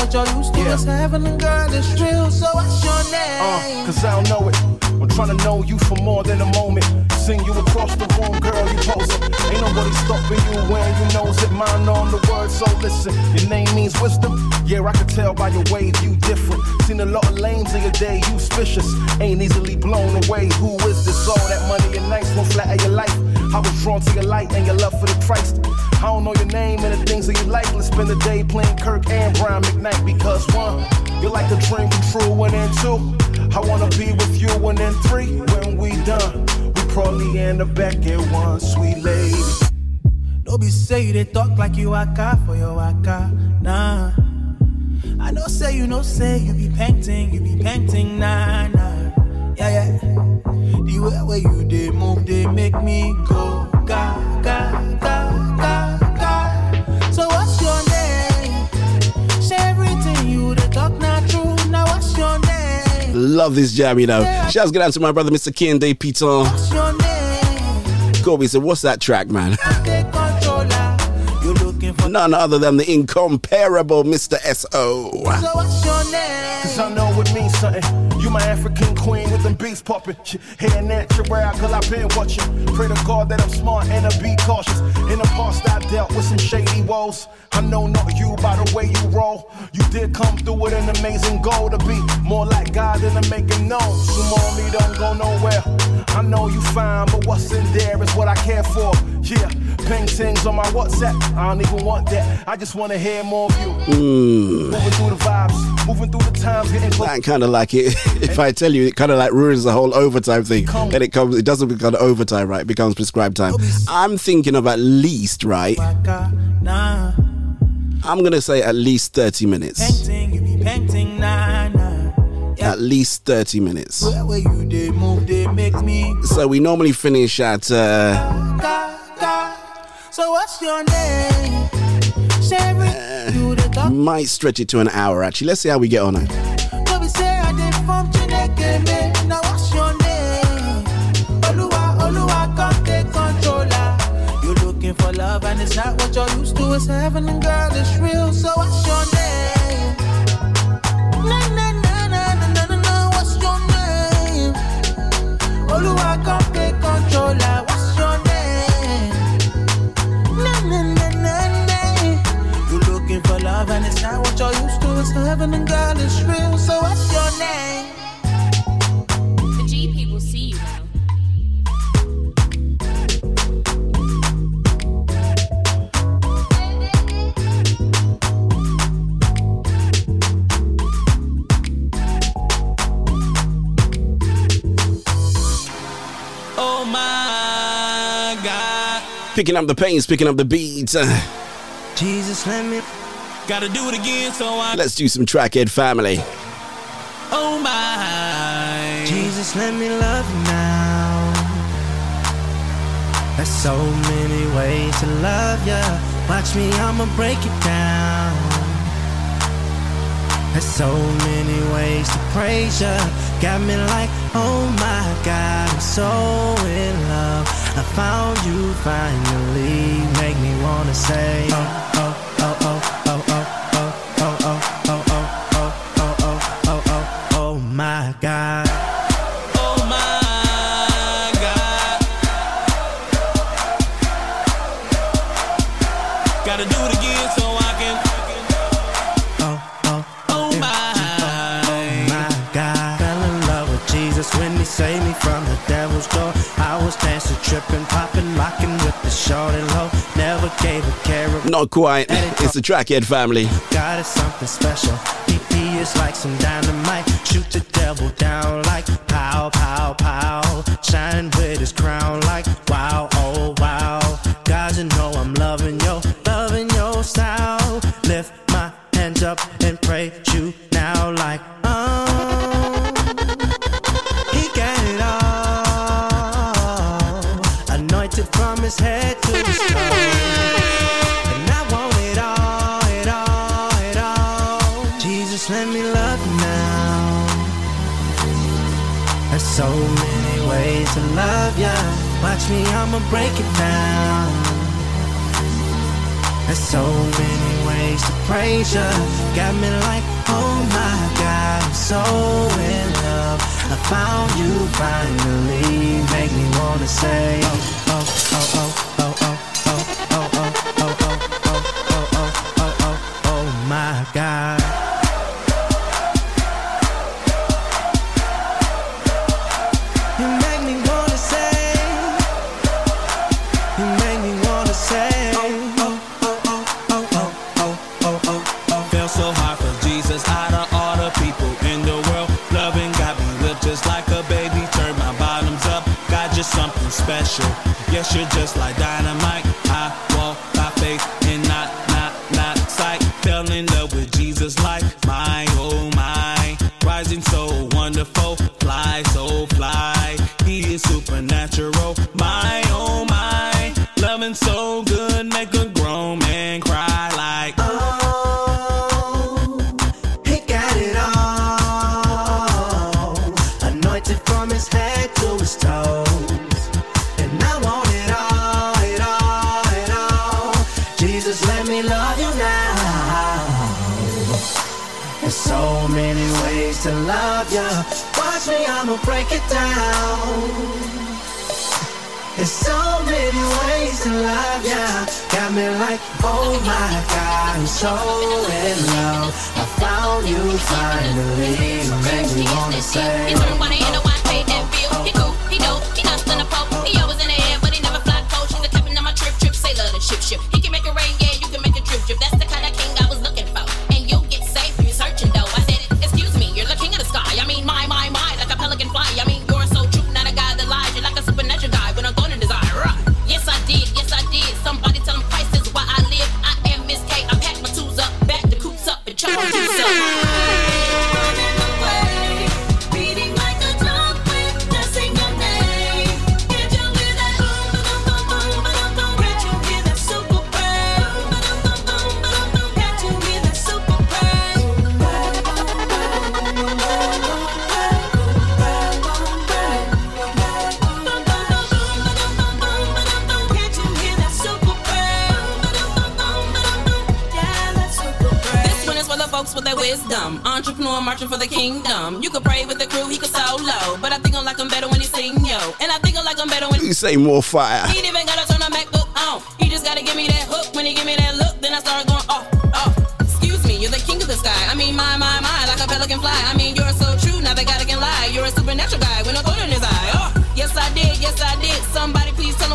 jalouse. Yeah. Us having a girl that's real, so what's your uh, name? Uh, cause I don't know it. I'm trying to know you for more than a moment. Sing you across the room, girl, you posing. Ain't nobody stopping you when you knows it. Mine on the word, so listen. Your name means wisdom. Yeah, I can tell by your wave you different. Seen a lot of lanes in your day, you suspicious. Ain't easily blown away. Who is this? All that money and nights won't flatter your life. I was drawn to your light and your love for the Christ. I don't know your name and the things that you like. Let's spend the day playing Kirk and Brian McKnight because one, you like the dream come true, one, and then two, I wanna be with you, one and then three, when we done, we probably end up back at one, sweet lady. Don't be say they talk like you car for your waka. Nah. I know say you know say you be painting, you be painting, nah nah. Yeah, yeah. The way where you they move, they make me go ga ga ga. Love this jam, you know. Shouts get out to my brother, Mr. Kende Piton. Kobe said, What's that track, man? None other than the incomparable Mr. SO. Cause I know it means something. You my African queen with them beats popping. Hair natural, cause I've been watching. Pray to God that I'm smart and I be cautious. In the past, I dealt with some shady woes. I know not you by the way you roll. You did come through with an amazing goal to be more like God than to make him known. Sumo me don't go nowhere. I know you fine, but what's in there is what I care for. Yeah, paintings on my WhatsApp. I don't even want that. I just want to hear more of you. Mm. Moving through the vibes, moving through the times, getting close. That kind of like it. If I tell you, it kind of like ruins the whole overtime thing. Then it comes. It doesn't become overtime, right? It becomes prescribed time. I'm thinking of at least right. I'm gonna say at least 30 minutes. Painting, at least 30 minutes. So we normally finish at. Uh, so what's your name? Uh, might stretch it to an hour actually. Let's see how we get on it. Ah. for love and it's not what you're used to. It's heaven and girl, it's real. So what's your name? Picking up the pace, picking up the beats. Uh, Jesus, let me. Gotta do it again so I. let's do some trackhead family. Oh my. Jesus, let me love you now. There's so many ways to love ya. Watch me, I'ma break it down. There's so many ways to praise ya. Got me like, oh my God, I'm so in love. I found you finally. Make me wanna say, oh, dancing, tripping, popping, locking with the shorty low. Never gave a care. Not quite. It's the Trackhead family. Something special. Is like some dynamite. Shoot the devil down like pow, pow, pow. With his crown like wow, oh wow. You know I'm loving loving your style. Lift my hands up and his head to the sky. And I want it all, it all, it all. Jesus, let me love now. There's so many ways to love ya. Watch me, I'ma break it down. There's so many ways to praise ya. Got me like, oh my God, I'm so in love. I found you finally, make me wanna say. Oh special. Yes, you're just like dynamite. I walk by faith and not, not, not sight. Fell in love with Jesus like my, oh my. Rising so wonderful, fly so fly. He is supernatural, my, oh my. Loving so I'ma break it down. There's so many ways to love ya. Got me like, oh my god, I'm so in love. I found you finally. You make me wanna say. entrepreneur marching for the kingdom. You could pray with the crew, he could solo. But I think I like him better when he sing yo. And I think I like him better when he say more fire. He ain't even gotta turn a MacBook on. He just gotta give me that hook. When he give me that look, then I start going off, off. Excuse me, you're the king of the sky. I mean, my, my, my, like a pelican fly. I mean, you're so true, now they gotta can lie. You're a supernatural guy with no thought in his eye. Oh, yes I did, yes I did. Somebody please tell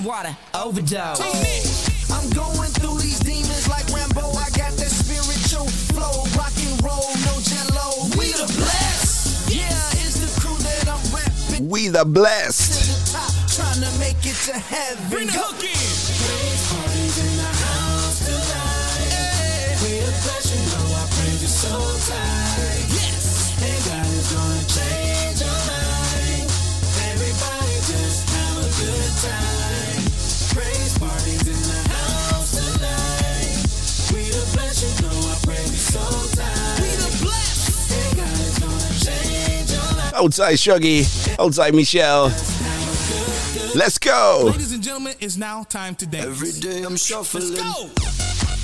water overdose. I'm going through these demons like Rambo. I got that spiritual flow, rock and roll, no jello. We the blessed. Yeah, it's the crew that I'm. We the blessed. Trying to make it to heaven. Bring the hook in. So. Outside Shuggy, outside Michelle. Let's go. Ladies and gentlemen, it's now time to dance. Every day I'm shuffling. Let's go.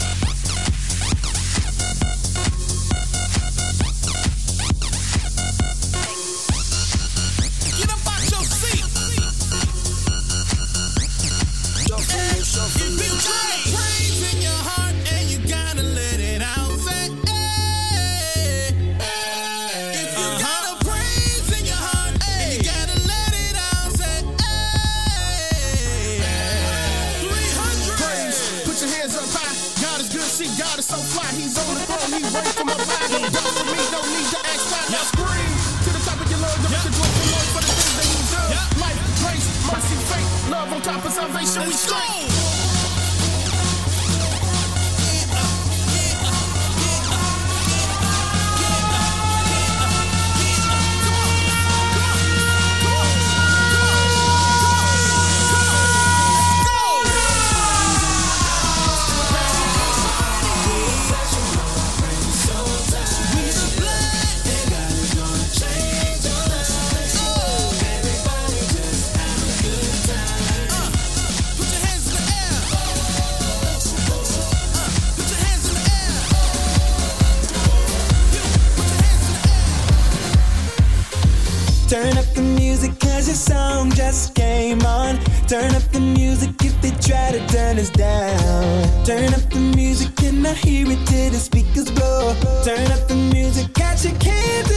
No need to ask. Now the top of your lungs. Lord for the things that. Life, grace, mercy, faith, love on top of salvation. We straight. Your song just came on. Turn up the music if they try to turn us down. Turn up the music and I hear it till the speakers blow. Turn up the music, catch your kids.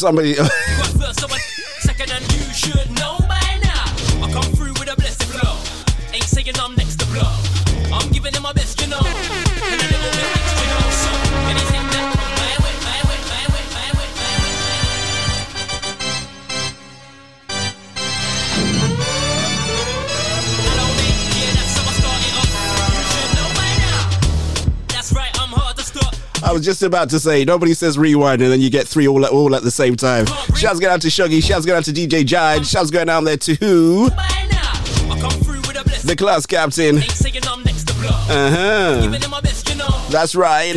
somebody was just about to say, nobody says rewind, and then you get three all at all at the same time. Shouts going out to Shuggy, shouts going out to DJ Jide, shouts going out there to who? The class captain. Uh huh. That's right.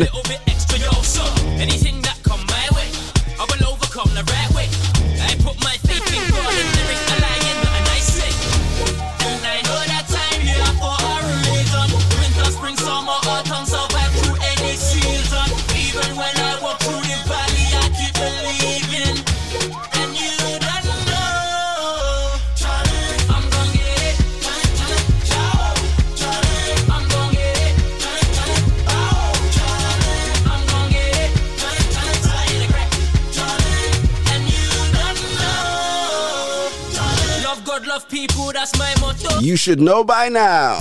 You should know by now.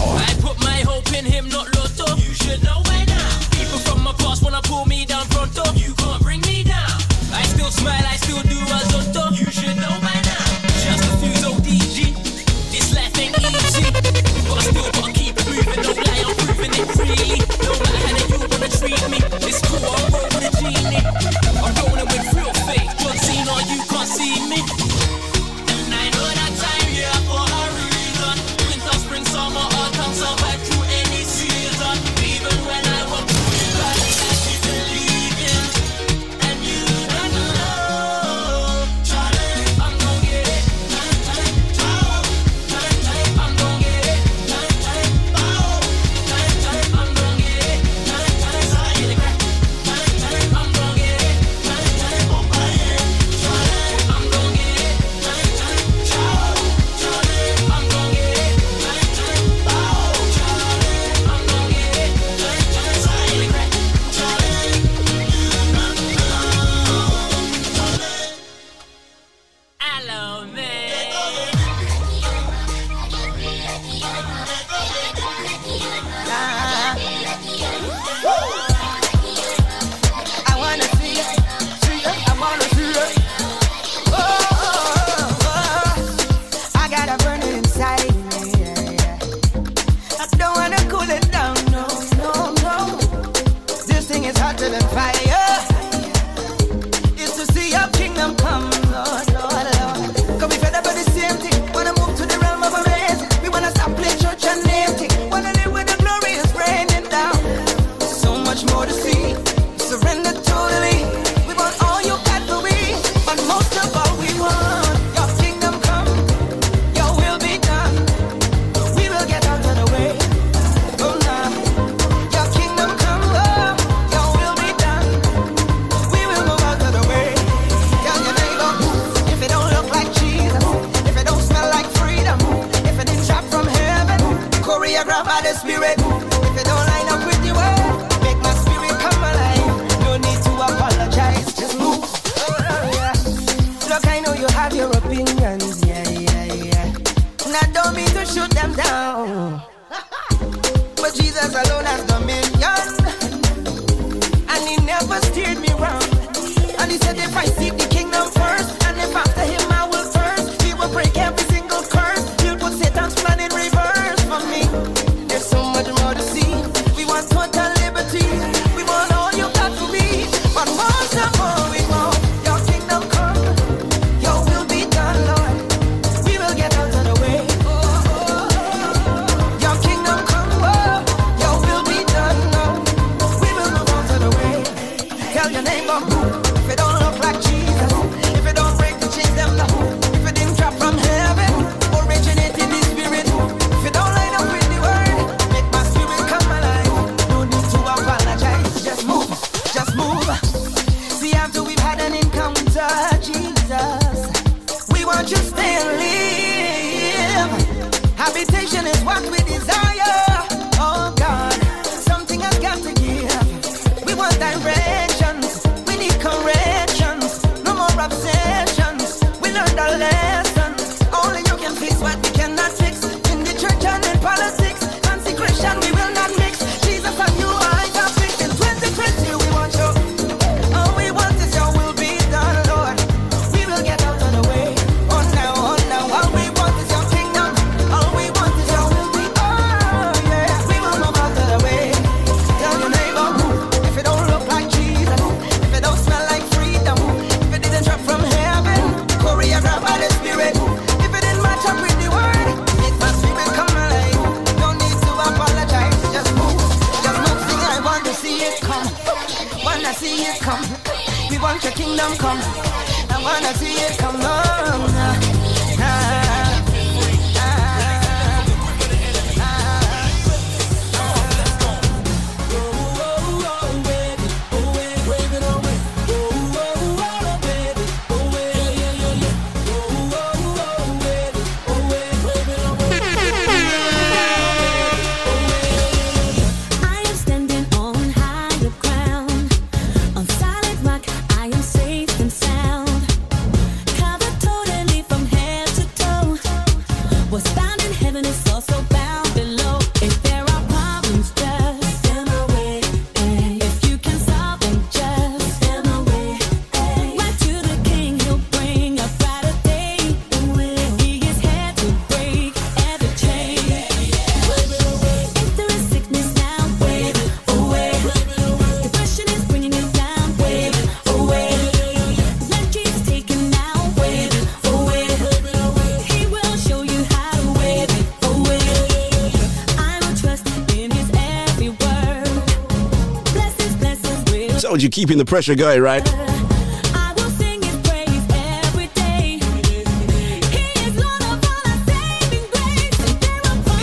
you're keeping the pressure going, right?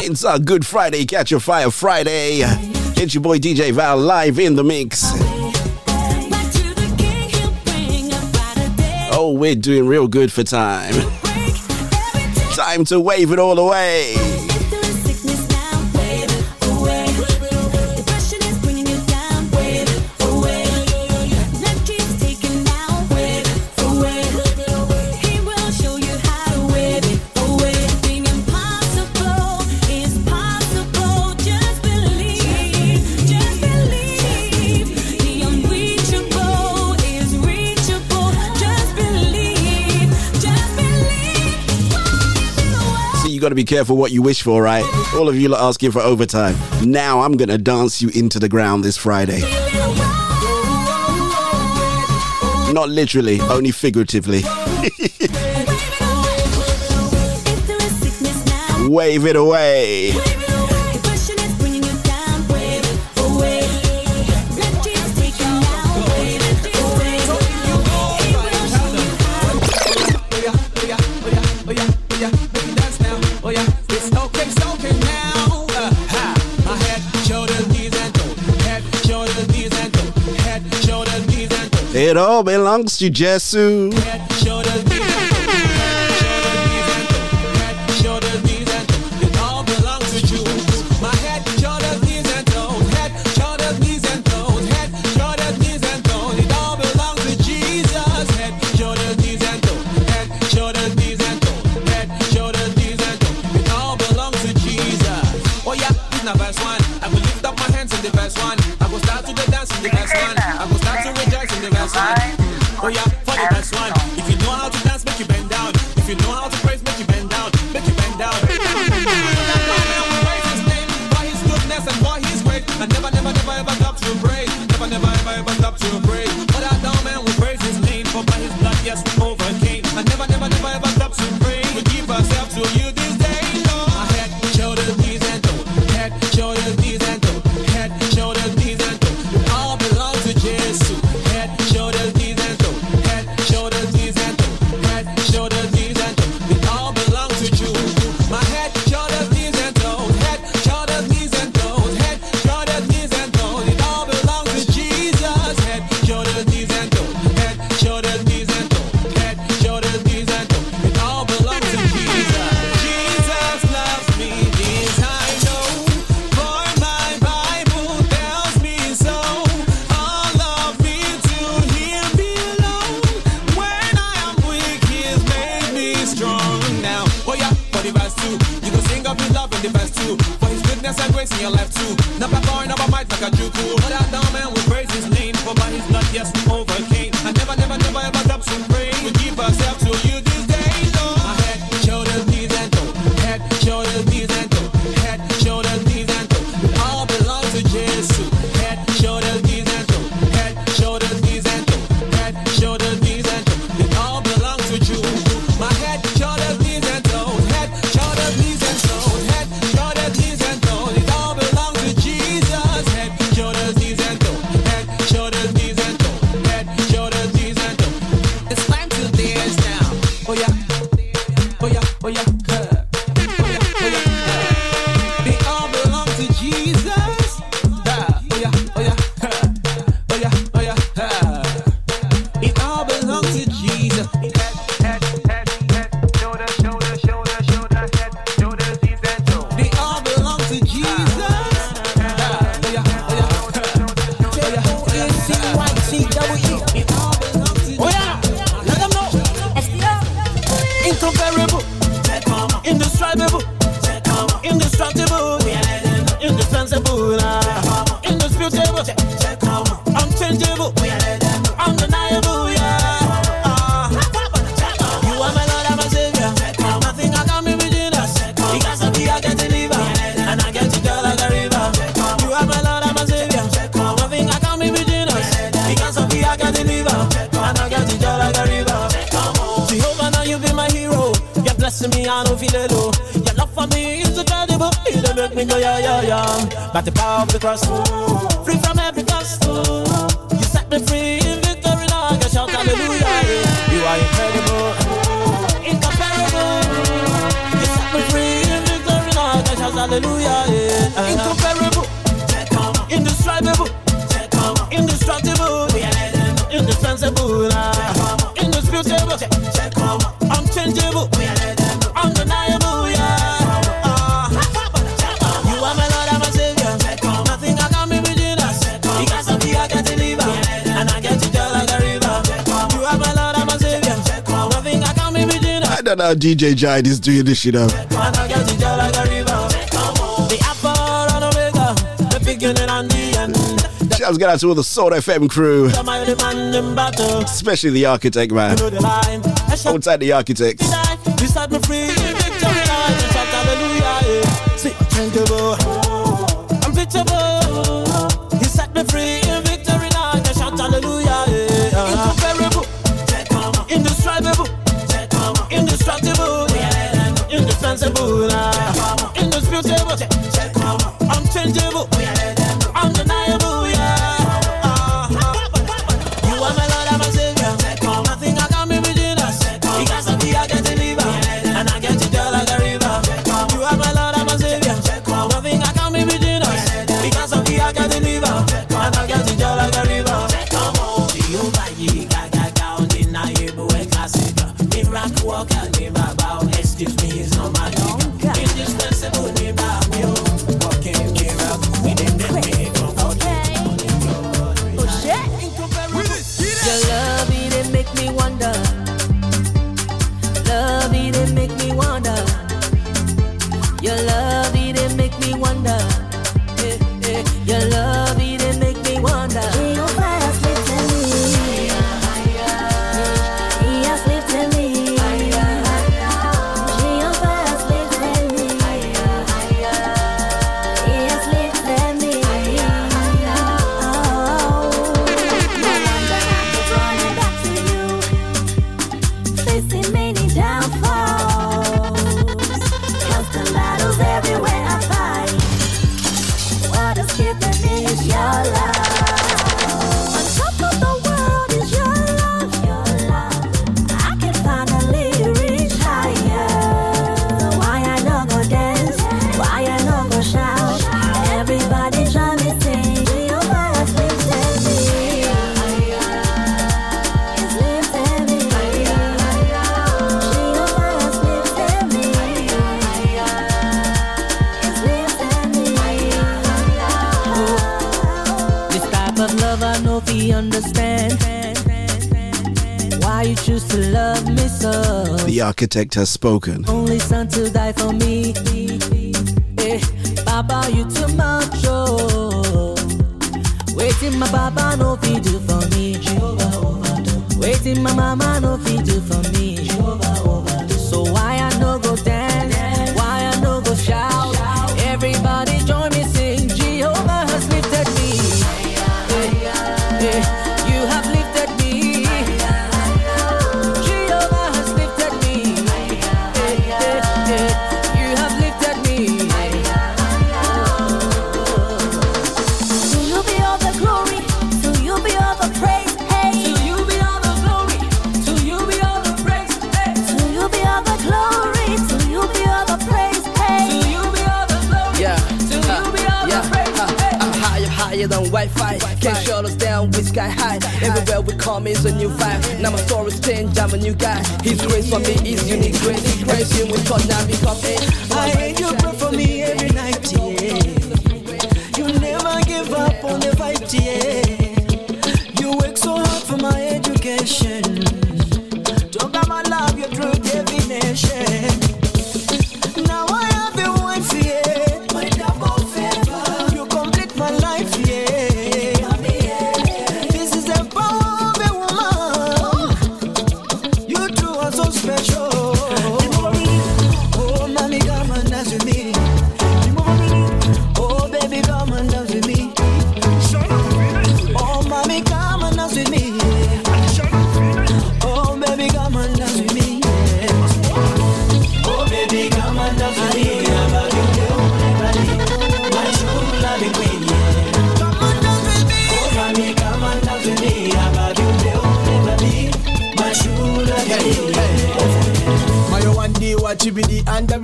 It's our Good Friday, Catch a Fire Friday. It's your boy DJ Val live in the mix. Oh, we're doing real good for time. Time to wave it all away. got to be careful what you wish for, right? All of you are asking for overtime. Now I'm going to dance you into the ground this Friday. Not literally, only figuratively. Wave it away. It all belongs to Jesus. DJ Jide is doing this shit up. Shouts get out to all the Soul FM crew, especially the architect man. Hold tight, the architect. architect has spoken. Only son to die for me. Eh, you too much. Oh. Waiting, my no feed for me. Waiting, my Mama, no feed higher than Wi-Fi. Can't shut us down, we sky high. Everywhere we come is a new vibe. Now my story's changed, I'm a new guy. His grace for me is unique grace. him with God, now become it. I hate you pray for me every night, yeah. You never give up on the fight, yeah. You work so hard for my education.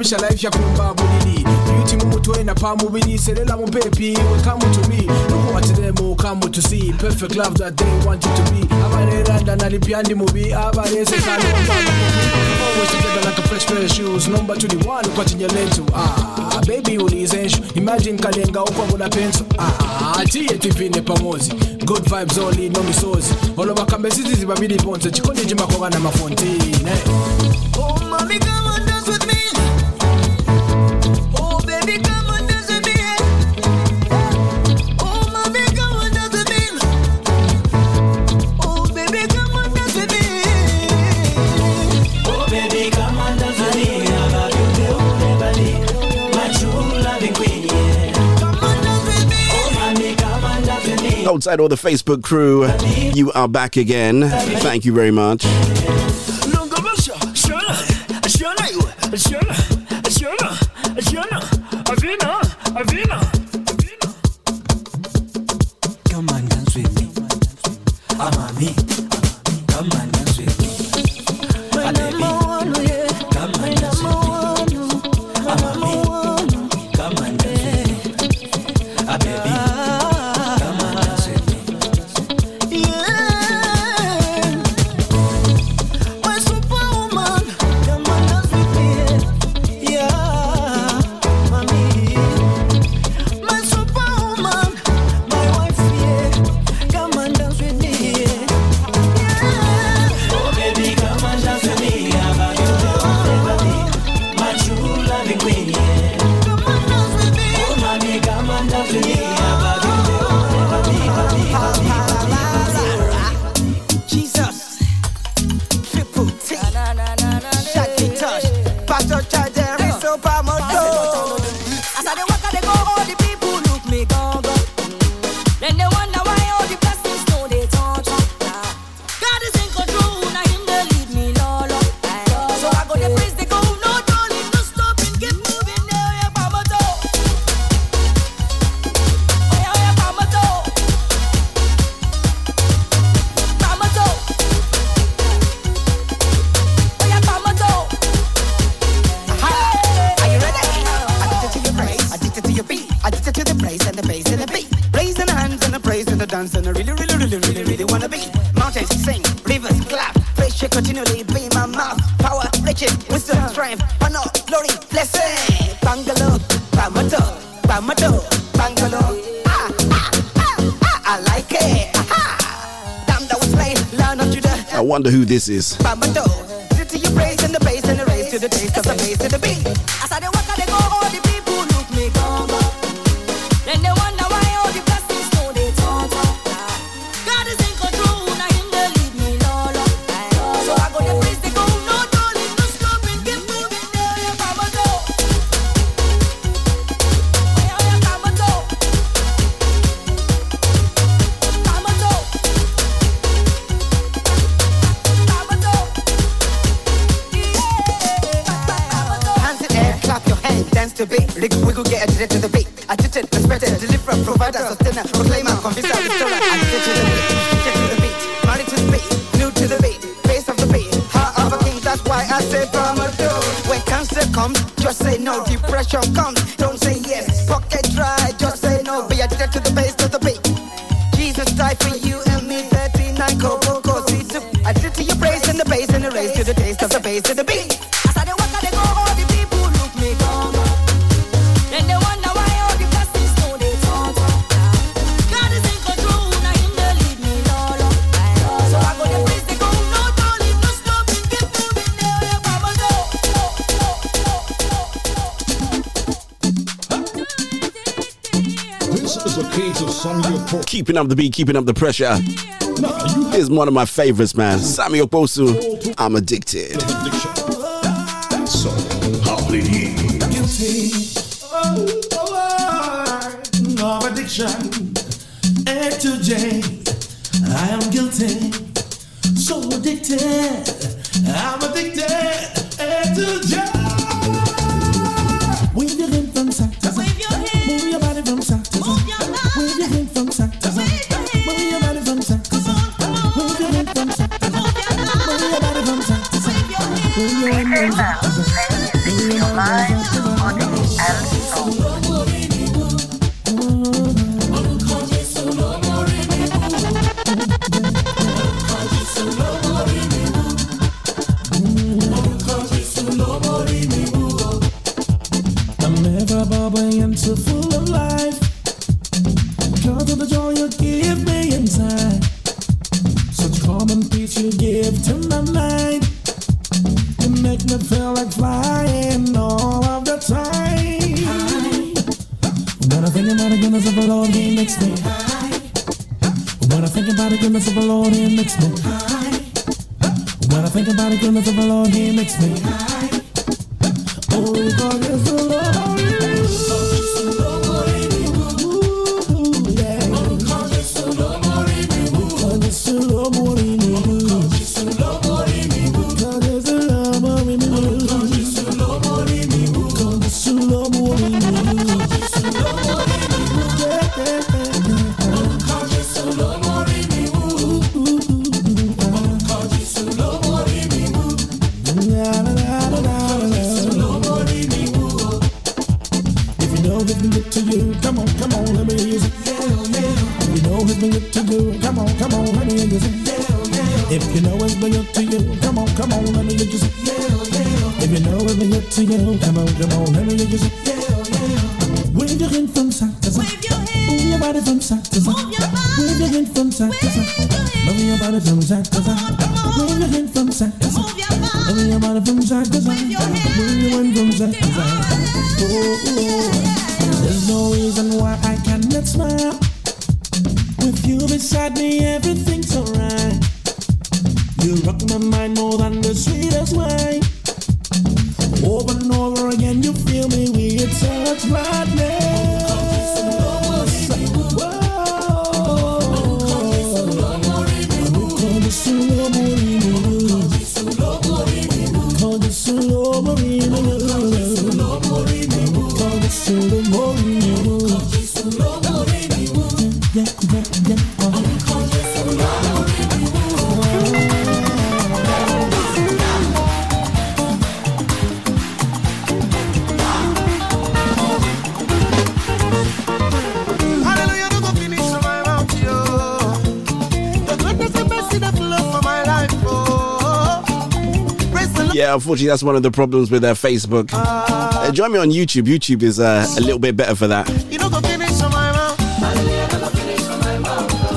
kurusha life ya kumba buliri beauty mu na mu baby to me. Nuko watiremo come to see. Perfect love that they want you to be. Abarera mubi always together like a fresh pair of shoes. Number 21 ukwatinya letu ah, baby ulize nshu imagine kalenga ukwavula penso ah, tiye tivine pamozi good vibes only, no misozi olova kambe zizi zivavili ponse chikonde chimakogana mafontine eh. oh, mami, outside all the Facebook crew, you are back again. Thank you very much. this is. Keeping up the beat, keeping up the pressure. Is one of my favorites, man. Samuel Bosu, I'm addicted. So, how did he? oh. of addiction, A to J. I am guilty, so addicted. I'm addicted, A to J. Keep your mind. unfortunately, that's one of the problems with uh, Facebook. Uh, join me on YouTube. YouTube is uh, a little bit better for that.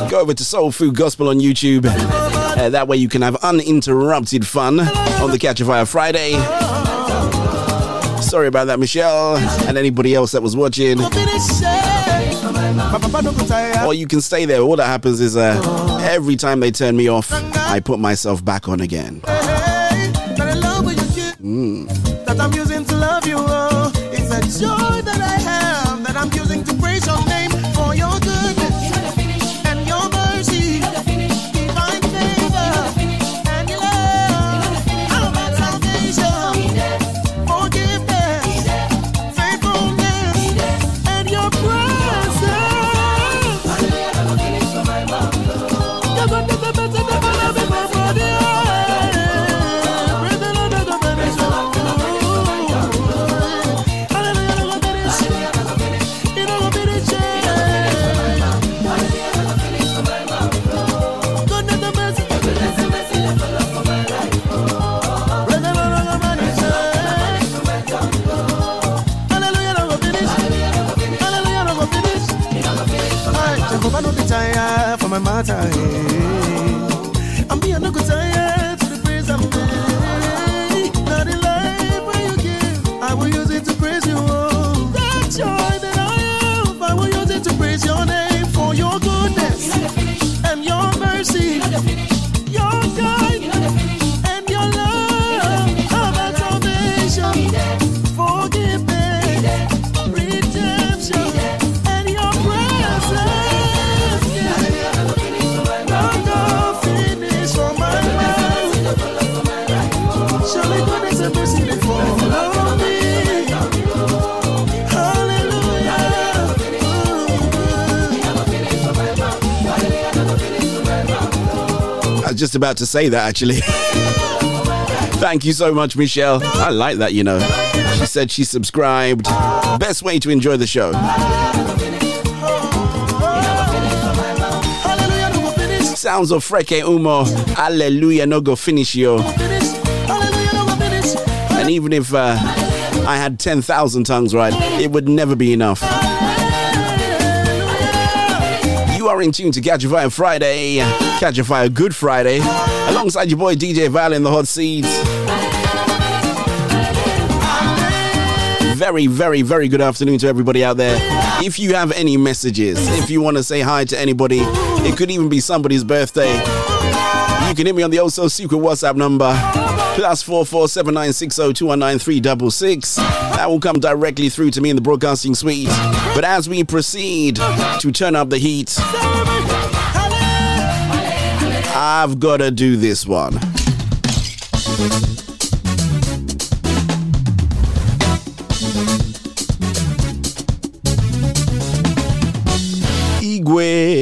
Go over to Soul Food Gospel on YouTube. Uh, that way you can have uninterrupted fun on the Catch a Fire Friday. Sorry about that, Michelle, and anybody else that was watching. Or you can stay there. All that happens is uh, every time they turn me off, I put myself back on again. It's just about to say that actually. Thank you so much, Michelle. I like that, you know. She said she subscribed. Best way to enjoy the show. Sounds of Freke Umoh. Hallelujah, no go finish yo. And even if uh, I had 10,000 tongues right, it would never be enough. Are in tune to Catch a Fire Friday, Catch a Fire Good Friday, alongside your boy DJ Val in the hot seats. Very, very, very good afternoon to everybody out there. If you have any messages, if you want to say hi to anybody, it could even be somebody's birthday. You can hit me on the also secret WhatsApp number plus four four seven nine six zero two one nine three double six. That will come directly through to me in the broadcasting suite. But as we proceed to turn up the heat, I've got to do this one. Igwe.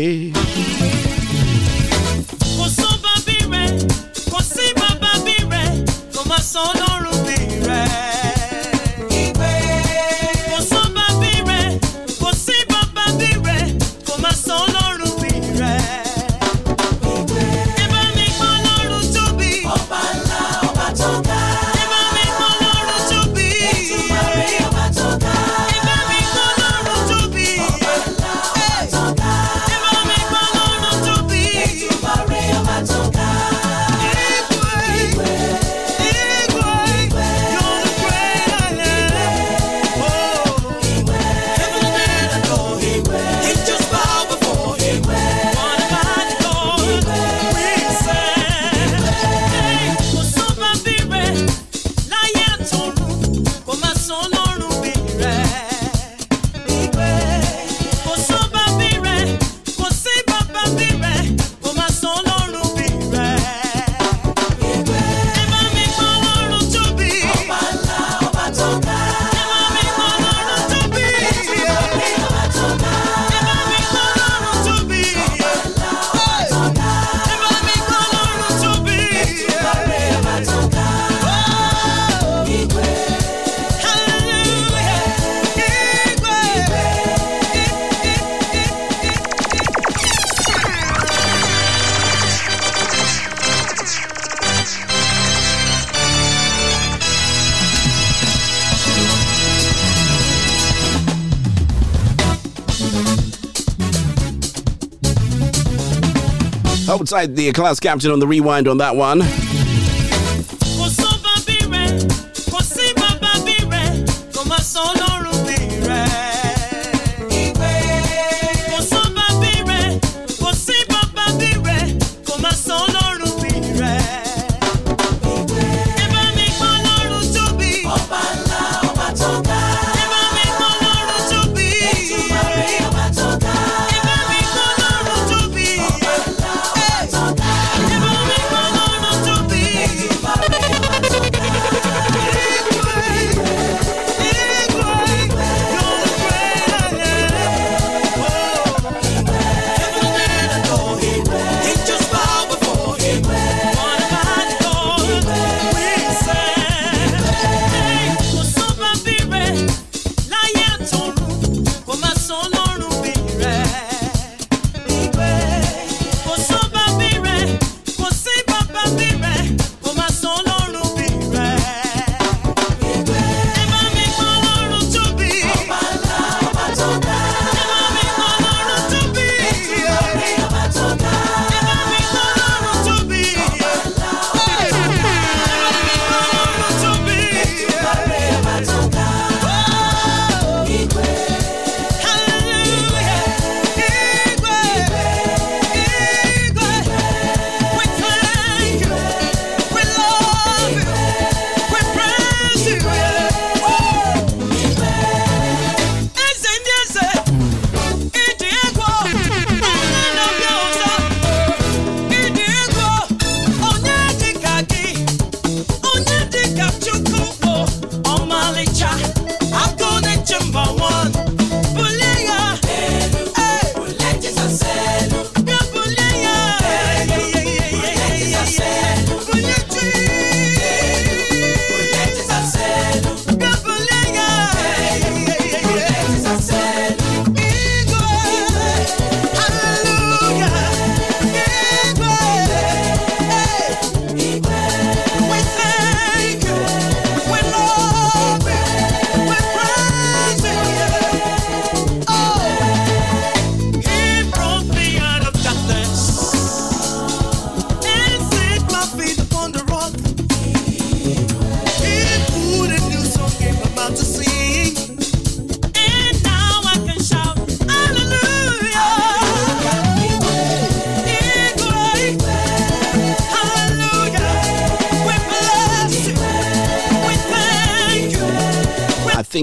The class captain on the rewind on that one.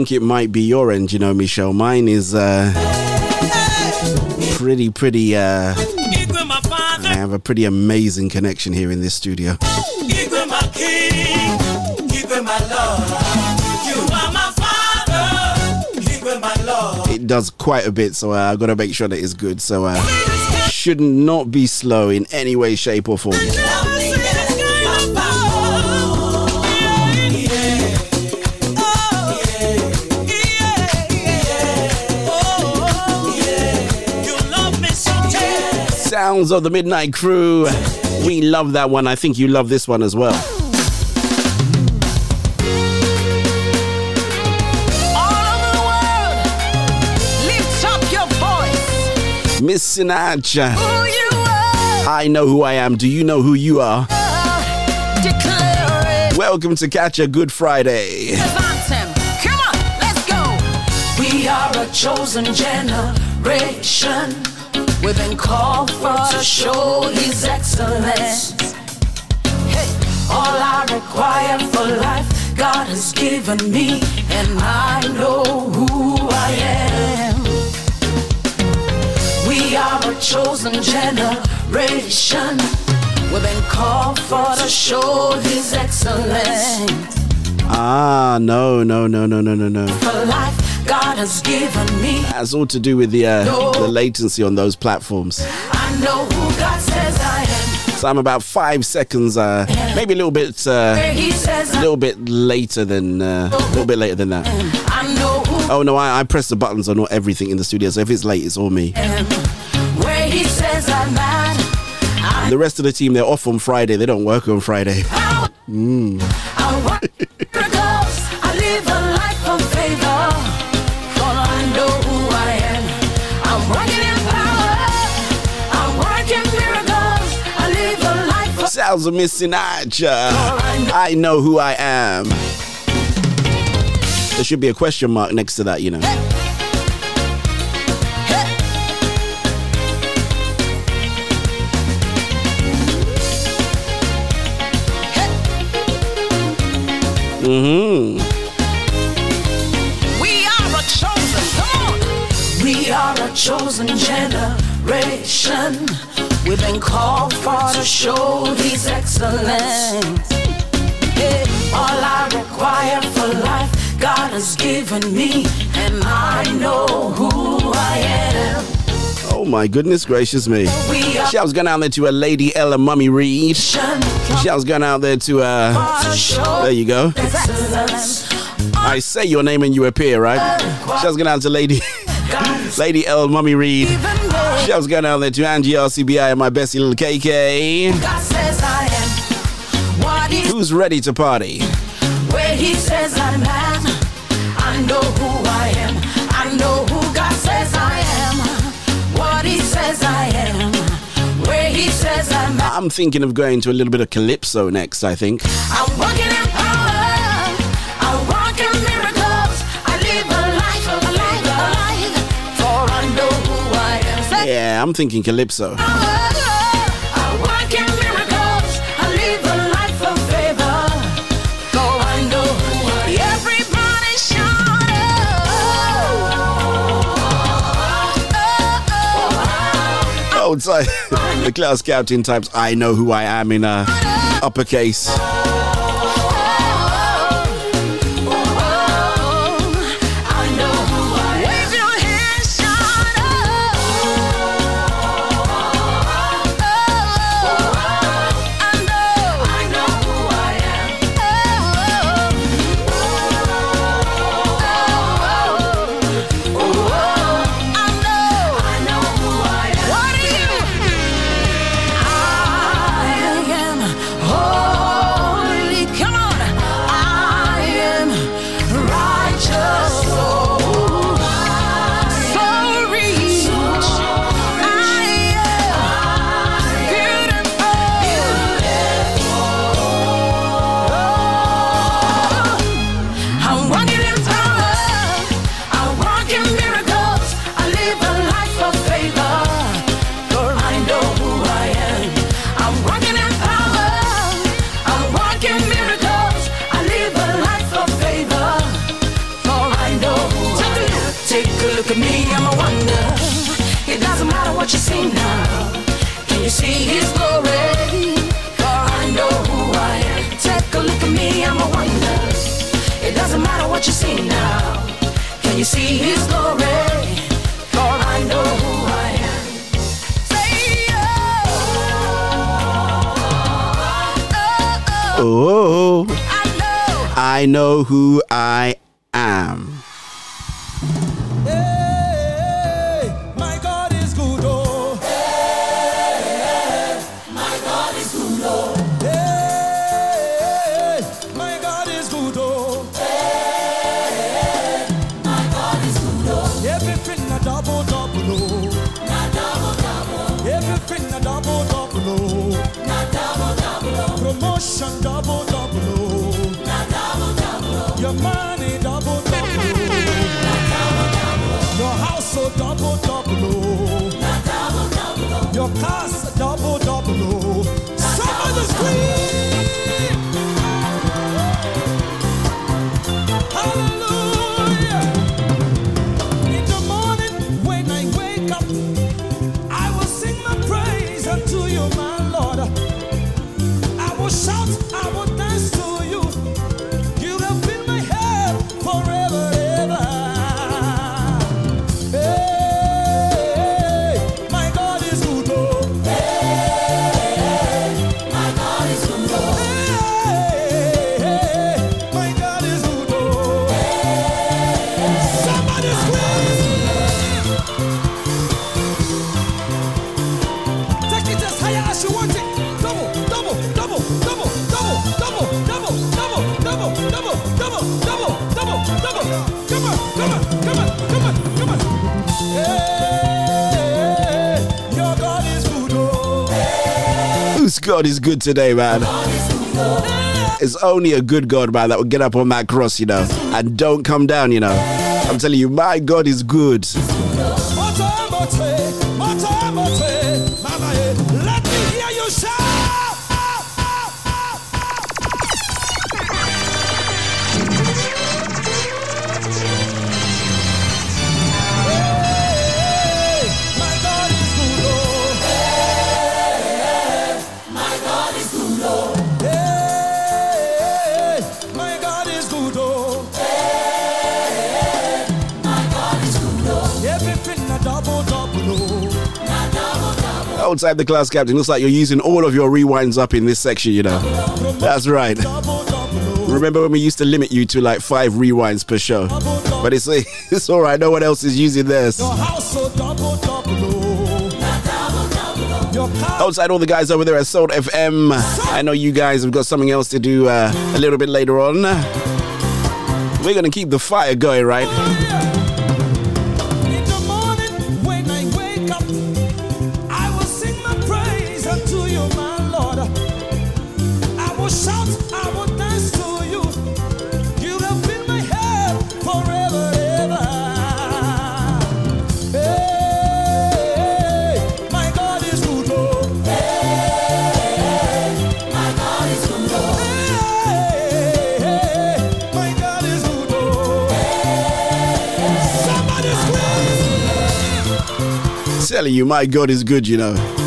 Think it might be your end, you know, Michelle. Mine is uh, pretty, pretty. Uh, I have a pretty amazing connection here in this studio. It does quite a bit, so uh, I've got to make sure that it's good. So, uh, should not be slow in any way, shape, or form. Sounds of the Midnight Crew. We love that one. I think you love this one as well. Lift up your voice. Miss Sinatra. Who you are. I know who I am. Do you know who you are? Declare it. Welcome to Catch a Good Friday. Come on, let's go. We are a chosen generation. We've been called for to show His excellence. Hey, all I require for life, God has given me, and I know who I am. We are a chosen generation. We've been called for to show His excellence. Ah, no, no, no, no, no, no, no. For life, God has given me. That's all to do with the uh, the latency on those platforms. I know who God says I am. So I'm about five seconds, uh, maybe a little bit, uh, says a little bit later than, uh, a little bit later than that. I know who Oh no, I, I press the buttons on not everything in the studio. So if it's late, it's all me. I am. Where He says I'm at. The rest of the team, they're off on Friday. They don't work on Friday. Mm. Shouts to Miss Sinatra. I know who I am. There should be a question mark next to that, you know. Mm-hmm. We are a chosen, come on. We are a chosen generation. We've been called for to show His excellence. All I require for life, God has given me, and I know who I am. Oh my goodness gracious me. Shouts going out there to a Lady Ella Mummy Reed. Shouts going out there to uh There you go. I say your name and you appear, right? Shouts going out to Lady Lady L Mummy Reed. Shouts going out there to Angie RCBI and my bestie little KK. God says I am Who's ready to party? Where he says I'm at, I know who I am. I know who God says I am. What he says I am. Where he says I'm at. I'm thinking of going to a little bit of calypso next, I think. I'm walking in Everybody shout Oh, sorry. the class captain types I know who I am in a uppercase. Look at me, I'm a wonder. It doesn't matter what you see now. Can you see His glory? For I know who I am. Take a look at me, I'm a wonder. It doesn't matter what you see now. Can you see His glory? For I know who I am. Say, Oh, I know who I am. Your cars God is good today, man. It's only a good God, man, that will get up on that cross, you know, and don't come down, you know. I'm telling you, my God is good. Outside the class captain, looks like you're using all of your rewinds up in this section, you know. That's right. Remember when we used to limit you to like five rewinds per show? But it's it's all right. No one else is using theirs. Outside all the guys over there at Soul FM, I know you guys have got something else to do uh, a little bit later on. We're gonna keep the fire going, right? Telling you, my God is good, you know.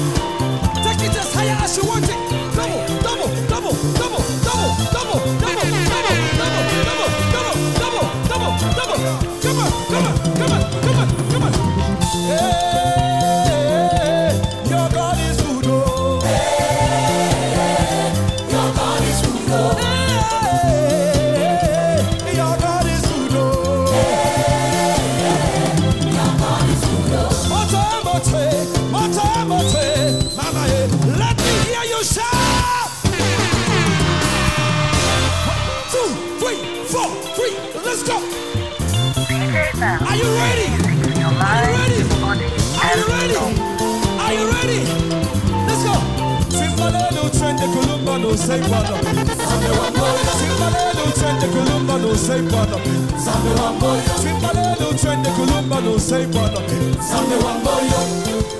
Say bada. Sambe wamboyo. Simbalelo trende kulumba no say bada. Sambe wamboyo.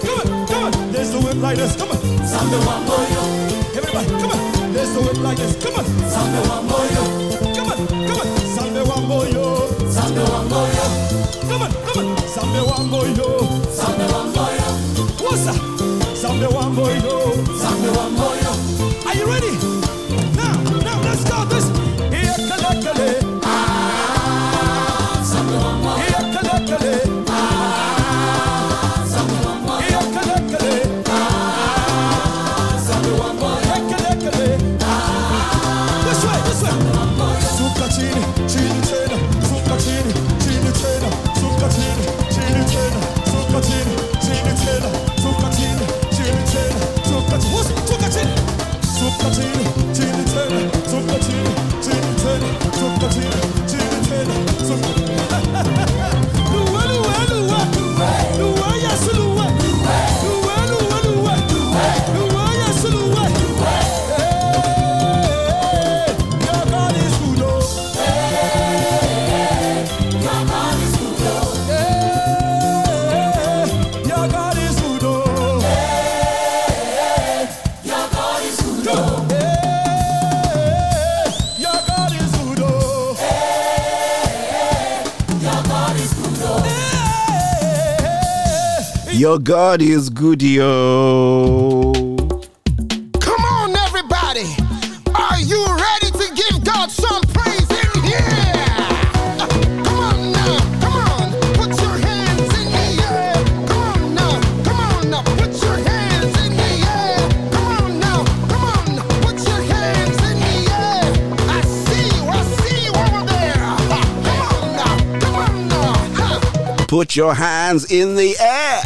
Come on, come on. Let's do it like this. Come on. Sambe wamboyo. Everybody, come on. Let's do it like this. Come on. Sambe wamboyo. Come on, come on. Sambe wamboyo. Sambe wamboyo. Come on, come on. Sambe wamboyo. Sambe wamboyo. What's that? Sambe wamboyo. Sambe wamboyo. Are you ready? She Your God is good, yo. Come on, everybody. Are you ready to give God some praise in here? Uh, Come on now, come on. Put your hands in the air. Come on now, come on now. Put your hands in the air. Come on now, come on. Put your hands in the air. I see you, I see you over there. Uh, Come on now, come on now. Put your hands in the air.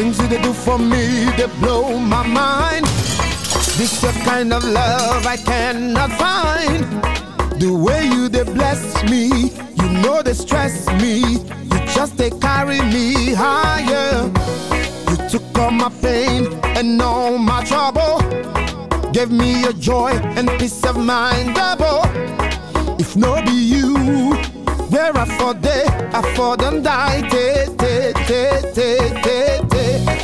Things that they do for me, they blow my mind. This the kind of love I cannot find. The way you they bless me, you know they stress me. You just they carry me higher. You took all my pain and all my trouble. Gave me a joy and peace of mind double. If no be you, where I for day, I for them die. Te, te, te, te, te.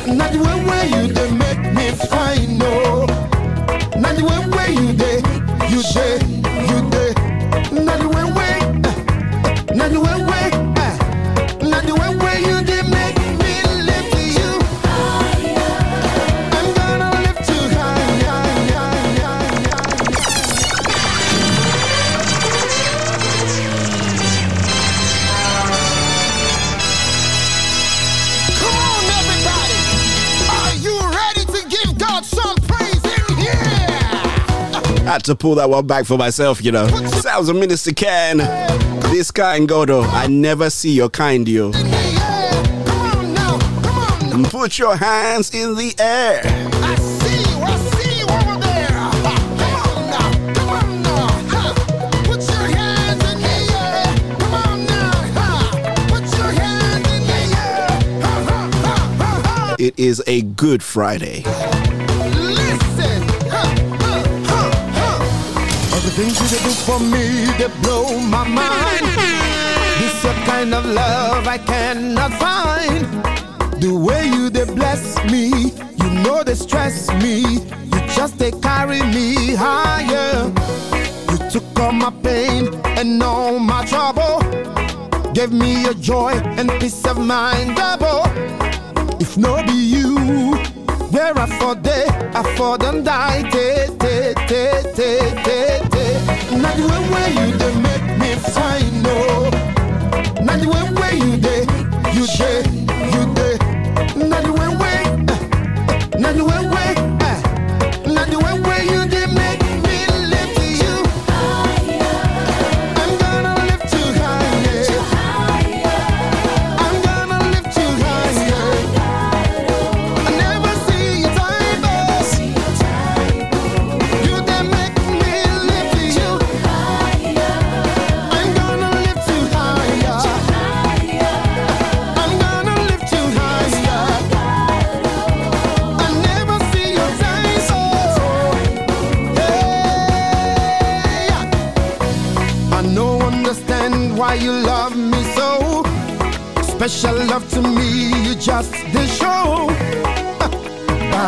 Not the way where you they make me fine, no. Not the way where you you to pull that one back for myself, you know. Sounds of Minister Ken. This kind Godo. I never see your kind, you. Put your hands in the air. I see you, I see you over there. Come on now, come on things you do for me, they blow my mind. This a kind of love I cannot find. The way you they bless me, you know they stress me. You just they carry me higher. You took all my pain and all my trouble. Gave me a joy and peace of mind double. If no be you, where I for day, I for them die. Te, te, te, te, te. Not the way where you they make me fine, no. Not the way where you you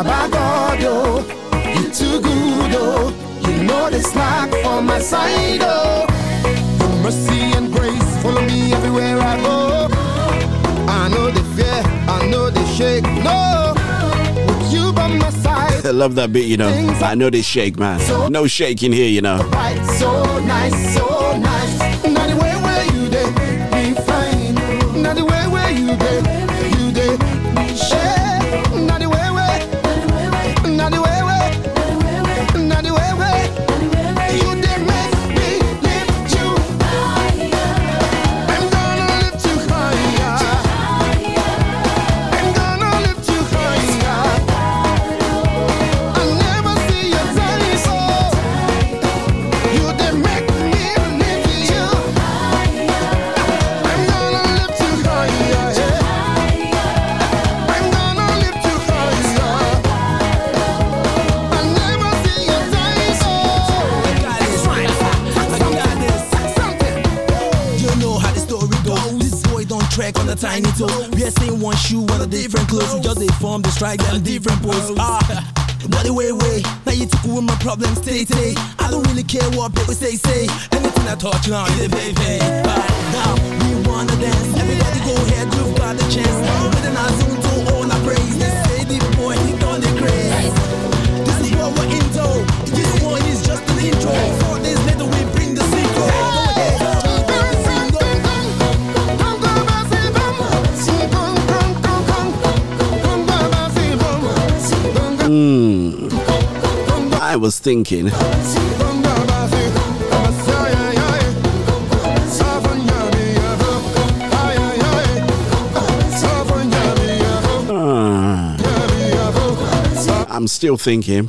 Baba God, oh, you too good, oh. You know this slack for my side, oh. Your mercy and grace follow me everywhere I go. I know they fear, I know they shake, no. With you by my side, I love that bit, you know. I know they shake, man. No shaking here, you know. right, so nice, so nice. Tiny. We are saying one shoe on a different clothes. We just they form the strike them different pose. Ah. The way, way. Now you took away my problems, stay, stay. I don't really care what people say, say. Anything I touch now, they pay, pay. Ah, now we wanna dance. Everybody go ahead, you've got the chance. With an azul to all I praise. They say the boy, he done the craze. This is what we're into. This one is just an intro. Four days later, we was thinking. Ah. I'm still thinking.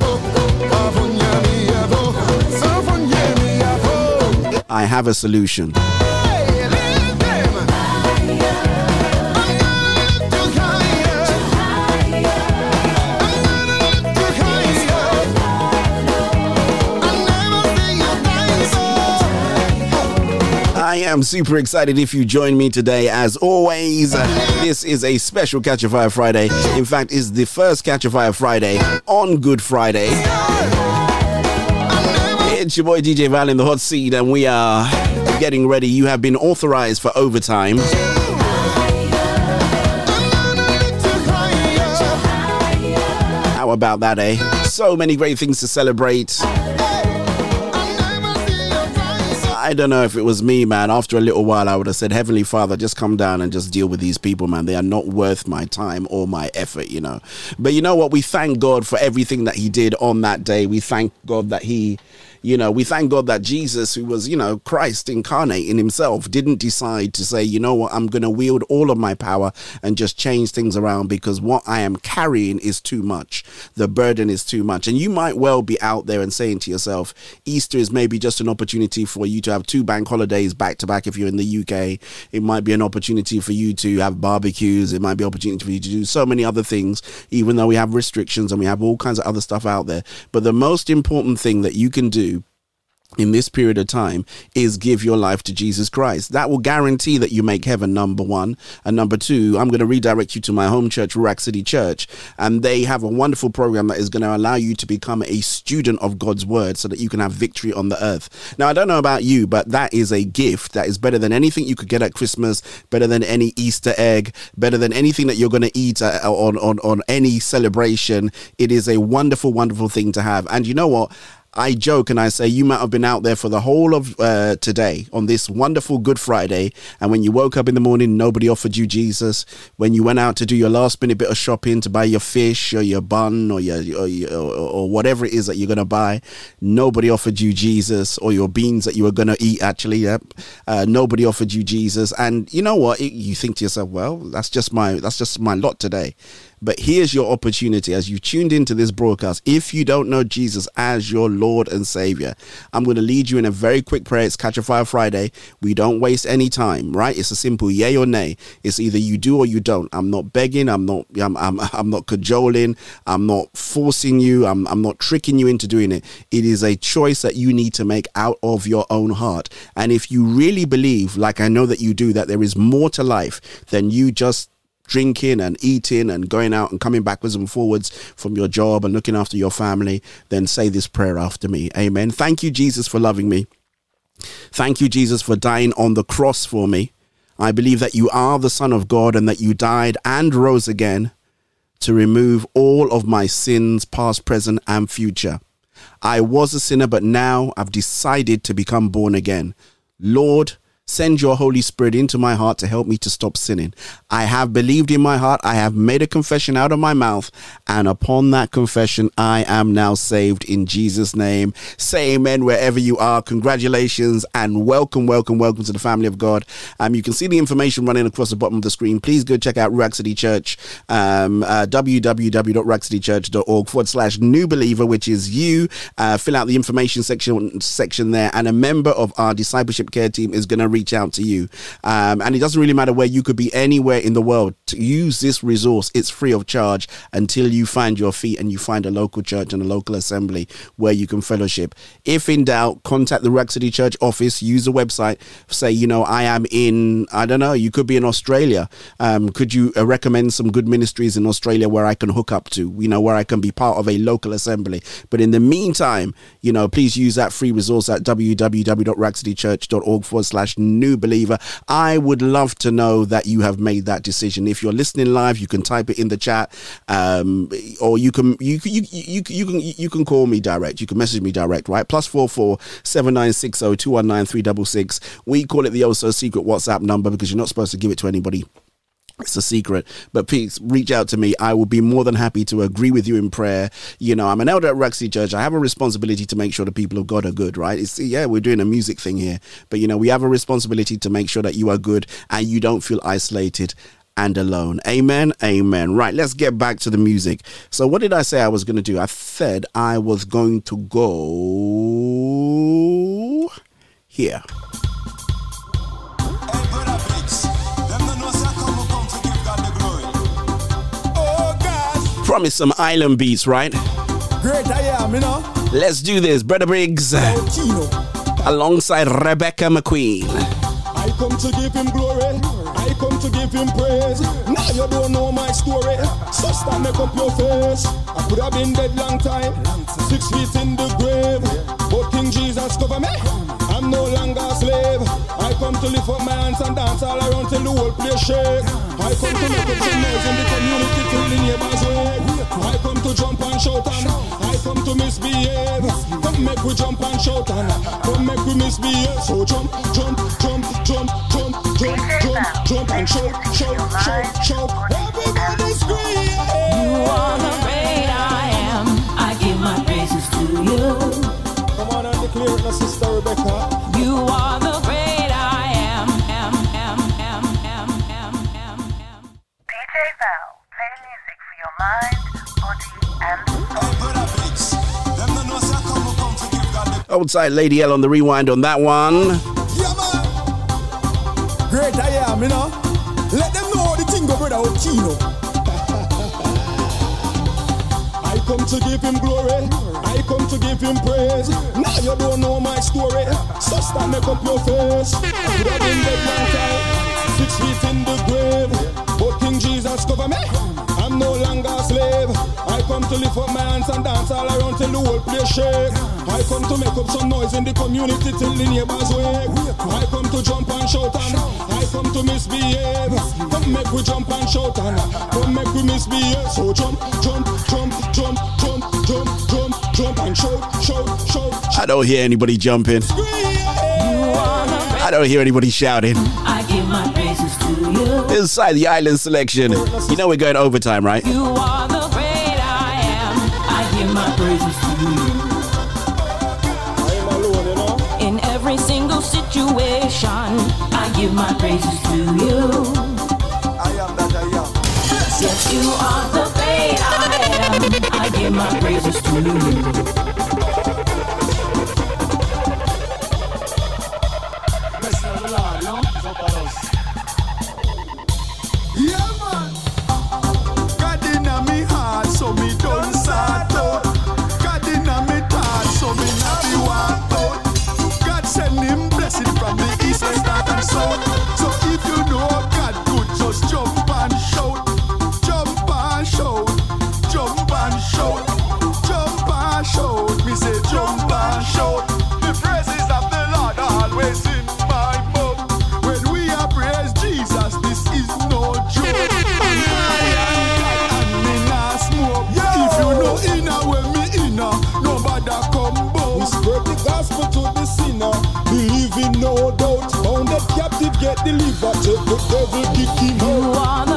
I have a solution. Am super excited if you join me today. As always, this is a special Catch a Fire Friday. In fact, it's the first Catch a Fire Friday on Good Friday. It's your boy DJ Val in the hot seat, and we are getting ready. You have been authorized for overtime. How about that, eh? So many great things to celebrate. I don't know if it was me, man. After a little while, I would have said, Heavenly Father, just come down and just deal with these people, man. They are not worth my time or my effort, you know. But you know what? We thank God for everything that He did on that day. We thank God that He you know, we thank God that Jesus, who was, you know, Christ incarnate in himself, didn't decide to say, you know what, I'm going to wield all of my power and just change things around because what I am carrying is too much. The burden is too much. And you might well be out there and saying to yourself, Easter is maybe just an opportunity for you to have two bank holidays back to back if you're in the UK. It might be an opportunity for you to have barbecues. It might be an opportunity for you to do so many other things, even though we have restrictions and we have all kinds of other stuff out there. But the most important thing that you can do in this period of time is give your life to Jesus Christ. That will guarantee that you make heaven number one. And number two, I'm going to redirect you to my home church, Ruach City Church. And they have a wonderful program that is going to allow you to become a student of God's word so that you can have victory on the earth. Now, I don't know about you, but that is a gift that is better than anything you could get at Christmas, better than any Easter egg, better than anything that you're going to eat on, on, on any celebration. It is a wonderful, wonderful thing to have. And you know what? I joke and I say you might have been out there for the whole of uh, today on this wonderful Good Friday, and when you woke up in the morning, nobody offered you Jesus. When you went out to do your last minute bit of shopping to buy your fish or your bun or your or, or, or whatever it is that you're gonna buy, nobody offered you Jesus or your beans that you were gonna eat. Actually, yep, uh, nobody offered you Jesus, and you know what? It, you think to yourself, well, that's just my that's just my lot today. But here's your opportunity as you tuned into this broadcast. If you don't know Jesus as your Lord and Savior, I'm going to lead you in a very quick prayer. It's Catch a Fire Friday. We don't waste any time, right? It's a simple yay or nay. It's either you do or you don't. I'm not begging. I'm not. I'm. I'm, I'm not cajoling. I'm not forcing you. I'm. I'm not tricking you into doing it. It is a choice that you need to make out of your own heart. And if you really believe, like I know that you do, that there is more to life than you just drinking and eating and going out and coming backwards and forwards from your job and looking after your family, then say this prayer after me. Amen. Thank you, Jesus, for loving me. Thank you, Jesus, for dying on the cross for me. I believe that you are the Son of God and that you died and rose again to remove all of my sins, past, present, and future. I was a sinner, but now I've decided to become born again. Lord, Send your Holy Spirit into my heart to help me to stop sinning. I have believed in my heart. I have made a confession out of my mouth. And upon that confession, I am now saved in Jesus' name. Say amen wherever you are. Congratulations and welcome, welcome, welcome to the family of God. Um, you can see the information running across the bottom of the screen. Please go check out Ruach City Church, um, uh, forward slash new believer, which is you. Uh, fill out the information section section there. And a member of our discipleship care team is going to reach out to you. Um, and it doesn't really matter where you could be anywhere in the world to use this resource. It's free of charge until you find your feet and you find a local church and a local assembly where you can fellowship. If in doubt, contact the Ruach City Church office, use the website, say, you know, I am in, I don't know, you could be in Australia. Um, could you uh, recommend some good ministries in Australia where I can hook up to, you know, where I can be part of a local assembly? But in the meantime, you know, please use that free resource at www.ruachcitychurch.org forward slash new believer. I would love to know that you have made that decision. If you're listening live, you can type it in the chat, um, or you can you you you you can you can call me direct. You can message me direct, right? Plus four four seven nine six zero two one nine three double six. We call it the also secret WhatsApp number because you're not supposed to give it to anybody. It's a secret, but please reach out to me. I will be more than happy to agree with you in prayer. You know, I'm an elder at Ruach City Church. I have a responsibility to make sure the people of God are good, right? It's yeah, we're doing a music thing here, but you know, we have a responsibility to make sure that you are good and you don't feel isolated and alone. Amen. Amen. Right, let's get back to the music. So, what did I say I was going to do? I said I was going to go here. Gosh, Promise some island beats, right? great I am, you know. Let's do this, Brother Briggs. Alongside Rebecca McQueen. I come to give him glory. I come to give him praise. Now you don't know my story. So start make up your face. I could have been dead long time. Six feet in the grave. But King Jesus cover me. I'm no longer a slave. I come to lift up my hands and dance all around till the whole place shake. I come to make up some noise in the community till the neighbors wake. I come to jump and shout and I come to misbehave. Come make we jump and shout and come make we misbehave. So jump, jump, jump, jump, jump, jump, jump, jump and shout, shout, shout, shout. Everybody scream! You are the great I am. I give my praises to you. Come on and declare it, my sister Rebecca. You are the and Outside Lady L on the rewind on that one. Great I am, you know. Let them know how the thing go, brother Okino. I come to give him glory. I come to give him praise. Now you don't know my story. So start make up your face. Six feet in the grave. But King Jesus cover me. I'm no longer a slave. I come to lift up my hands and dance all around till the whole place shake. I come to make up some noise in the community till the neighbors wake. I come to jump and shout and I come to misbehave. Come make we jump and shout and come make we misbehave. So jump, jump, jump, jump, jump, jump, jump, jump and shout, shout, shout. I don't hear anybody jumping. I don't hear anybody shouting. I give my praises to you. Inside the island selection. You know we're going overtime, right? You are the great I am. I give my praises to you. In every single situation, I give my praises to you. Yes, you are the great I am. I give my praises to you. South. So if you know get delivered, take the devil kick him out.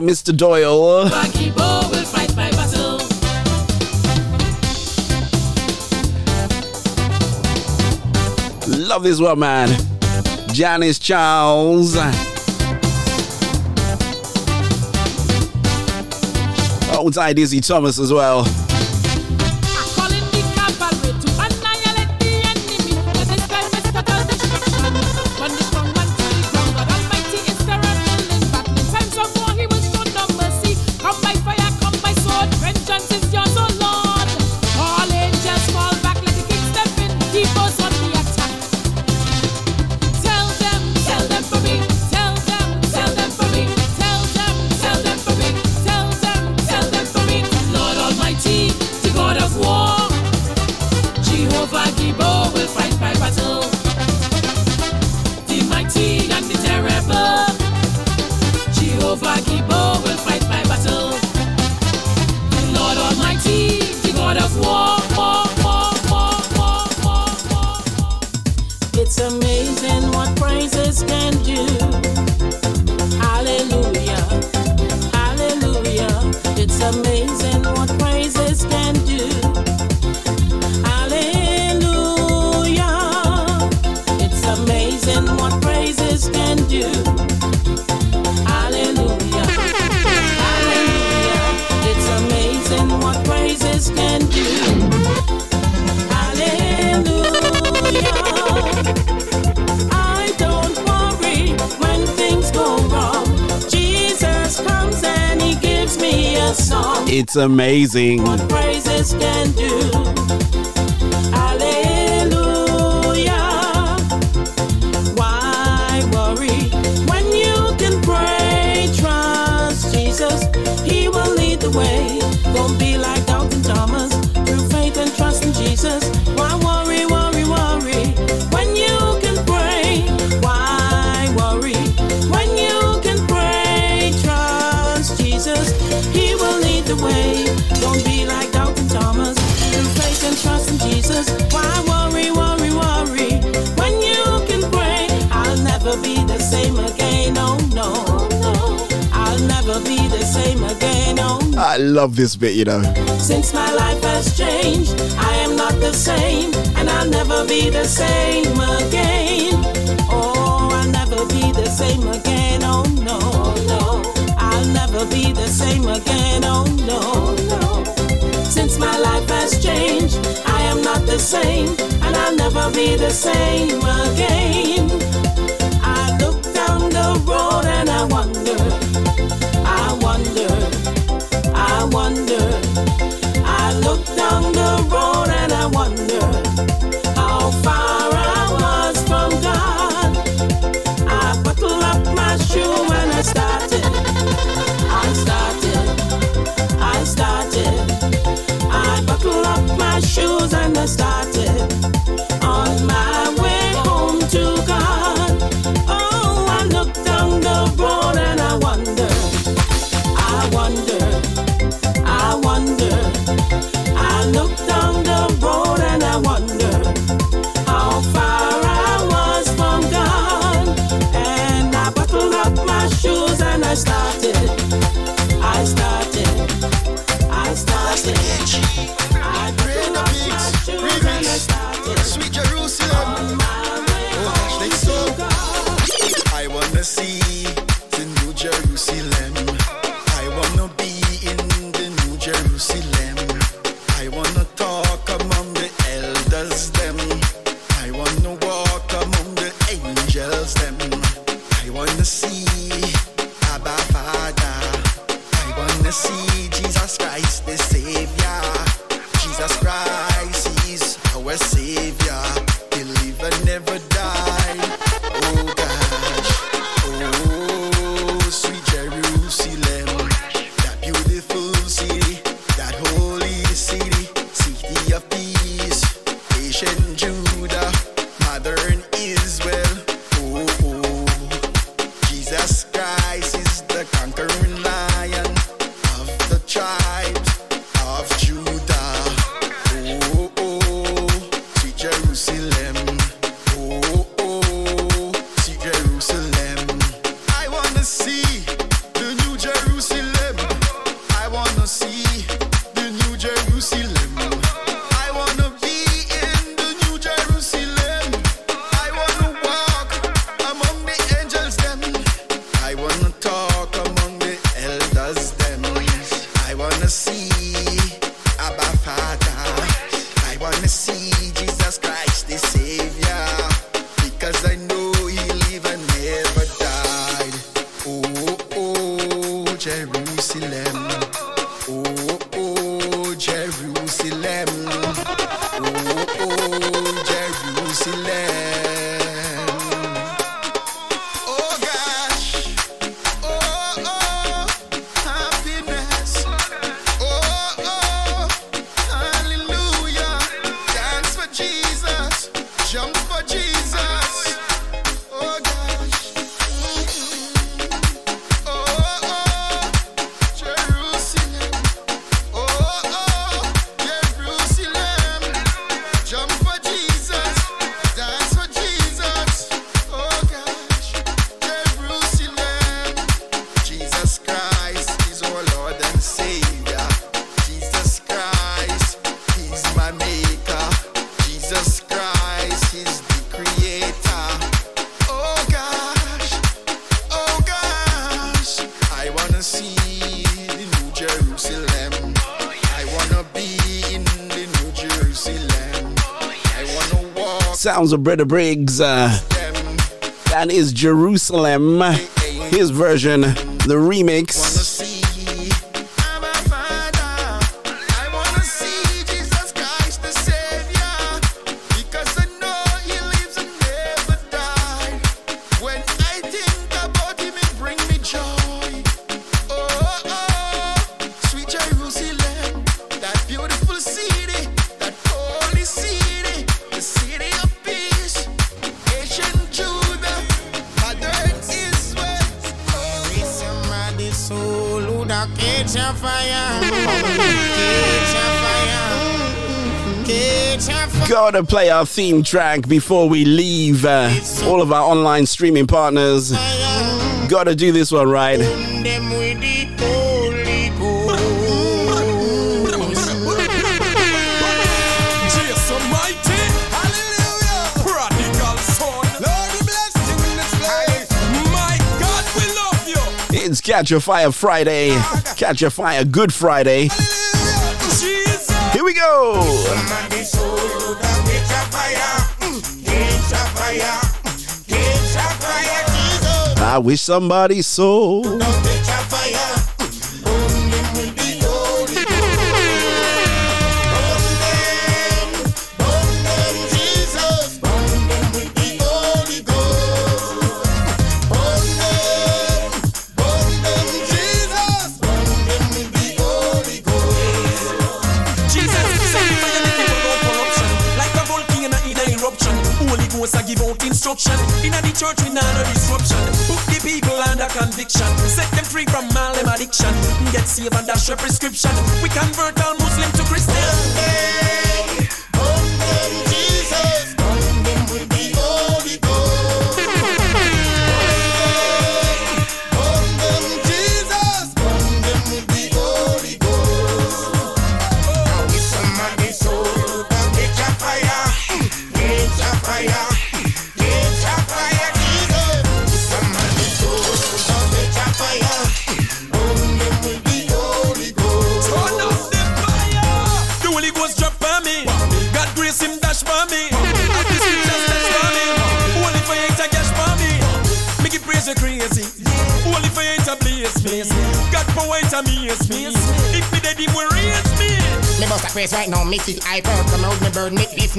Mr. Doyle. Love this one, man. Janice Charles. Old Dizzy Thomas as well. It's amazing. love this bit, you know. Since my life has changed, I am not the same, and I'll never be the same again. Oh, I'll never be the same again. Oh no, oh, no. I'll never be the same again. Oh no, oh, no. Since my life has changed, I am not the same, and I'll never be the same again. I look down the road and I wonder. of Brother Briggs. Uh, that is Jerusalem, his version, the remix. got to play our theme track before we leave uh, all of our online streaming partners. Got to do this one right. It's Catch a Fire Friday. Catch a Fire Good Friday. Here we go. I wish somebody so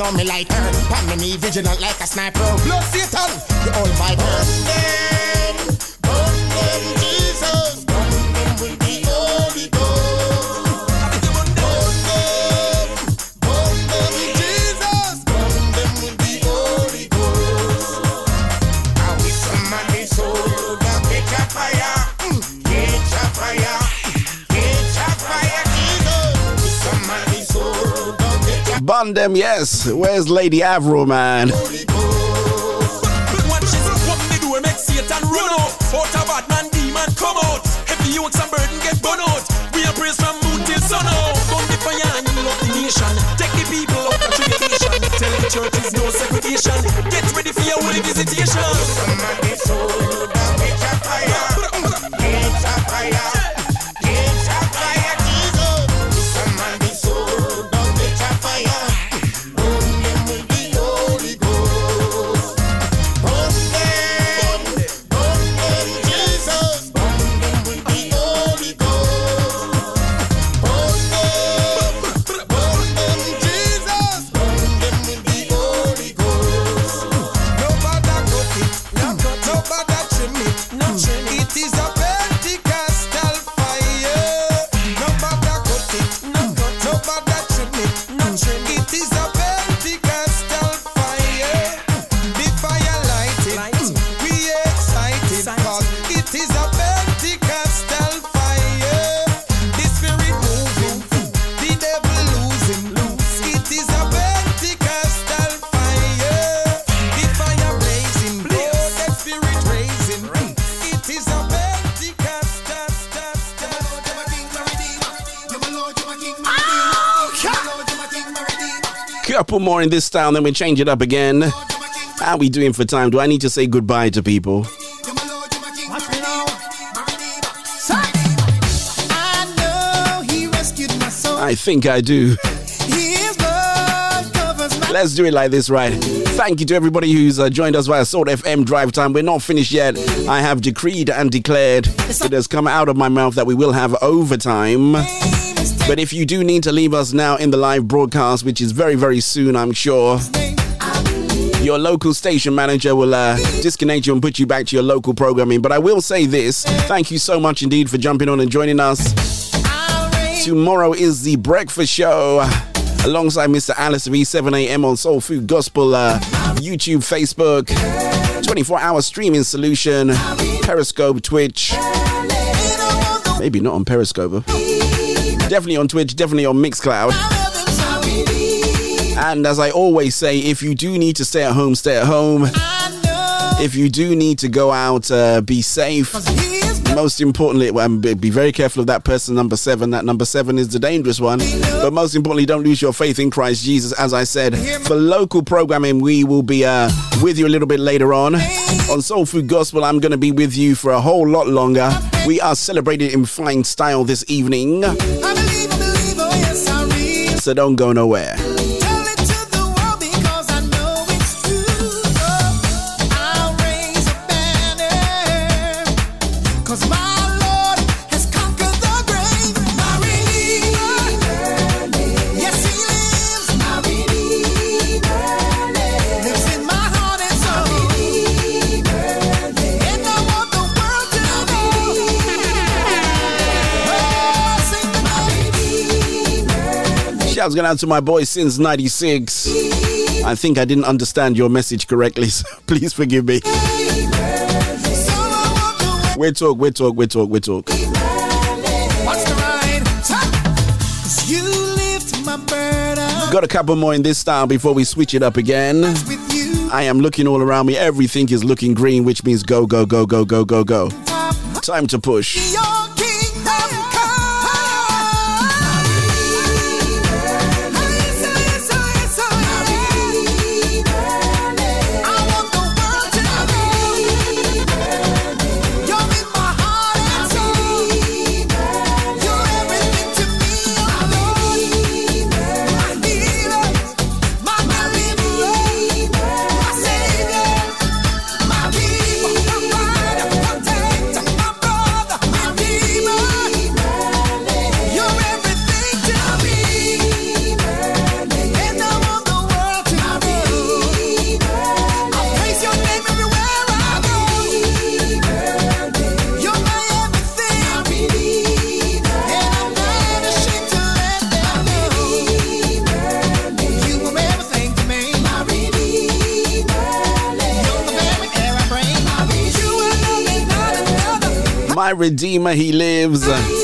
know me like her. Me vigilant like a sniper. Blood Satan. Them yes. Where's Lady Avro, man? Take the people. Tell the no segregation. More in this style, then we change it up again. How we doing for time? Do I need to say goodbye to people? I think I do. Let's do it like this, right? Thank you to everybody who's uh, joined us via Sword FM Drive Time. We're not finished yet. I have decreed and declared it has come out of my mouth that we will have overtime. But if you do need to leave us now in the live broadcast, which is very, very soon, I'm sure, your local station manager will uh, disconnect you and put you back to your local programming. But I will say this thank you so much indeed for jumping on and joining us. Tomorrow is the breakfast show alongside Mr. Alice V 7 a.m. on Soul Food Gospel, uh, YouTube, Facebook, 24 hour streaming solution, Periscope, Twitch. Maybe not on Periscope. Definitely on Twitch, definitely on Mixcloud. And as I always say, if you do need to stay at home, stay at home. If you do need to go out, uh, be safe. Most importantly, um, be very careful of that person number seven. That number seven is the dangerous one. But most importantly, don't lose your faith in Christ Jesus. As I said, for local programming, we will be uh, with you a little bit later on. On Soul Food Gospel, I'm going to be with you for a whole lot longer. We are celebrating in fine style this evening. So don't go nowhere. Shouts going out to my boy since 96. I think I didn't understand your message correctly, so please forgive me. We talk, we talk, we talk, we talk. What's the ride? Cause you lift my burden. Got a couple more in this style before we switch it up again. I am looking all around me. Everything is looking green, which means go, go, go, go, go, go, go. Time to push. My Redeemer, He lives.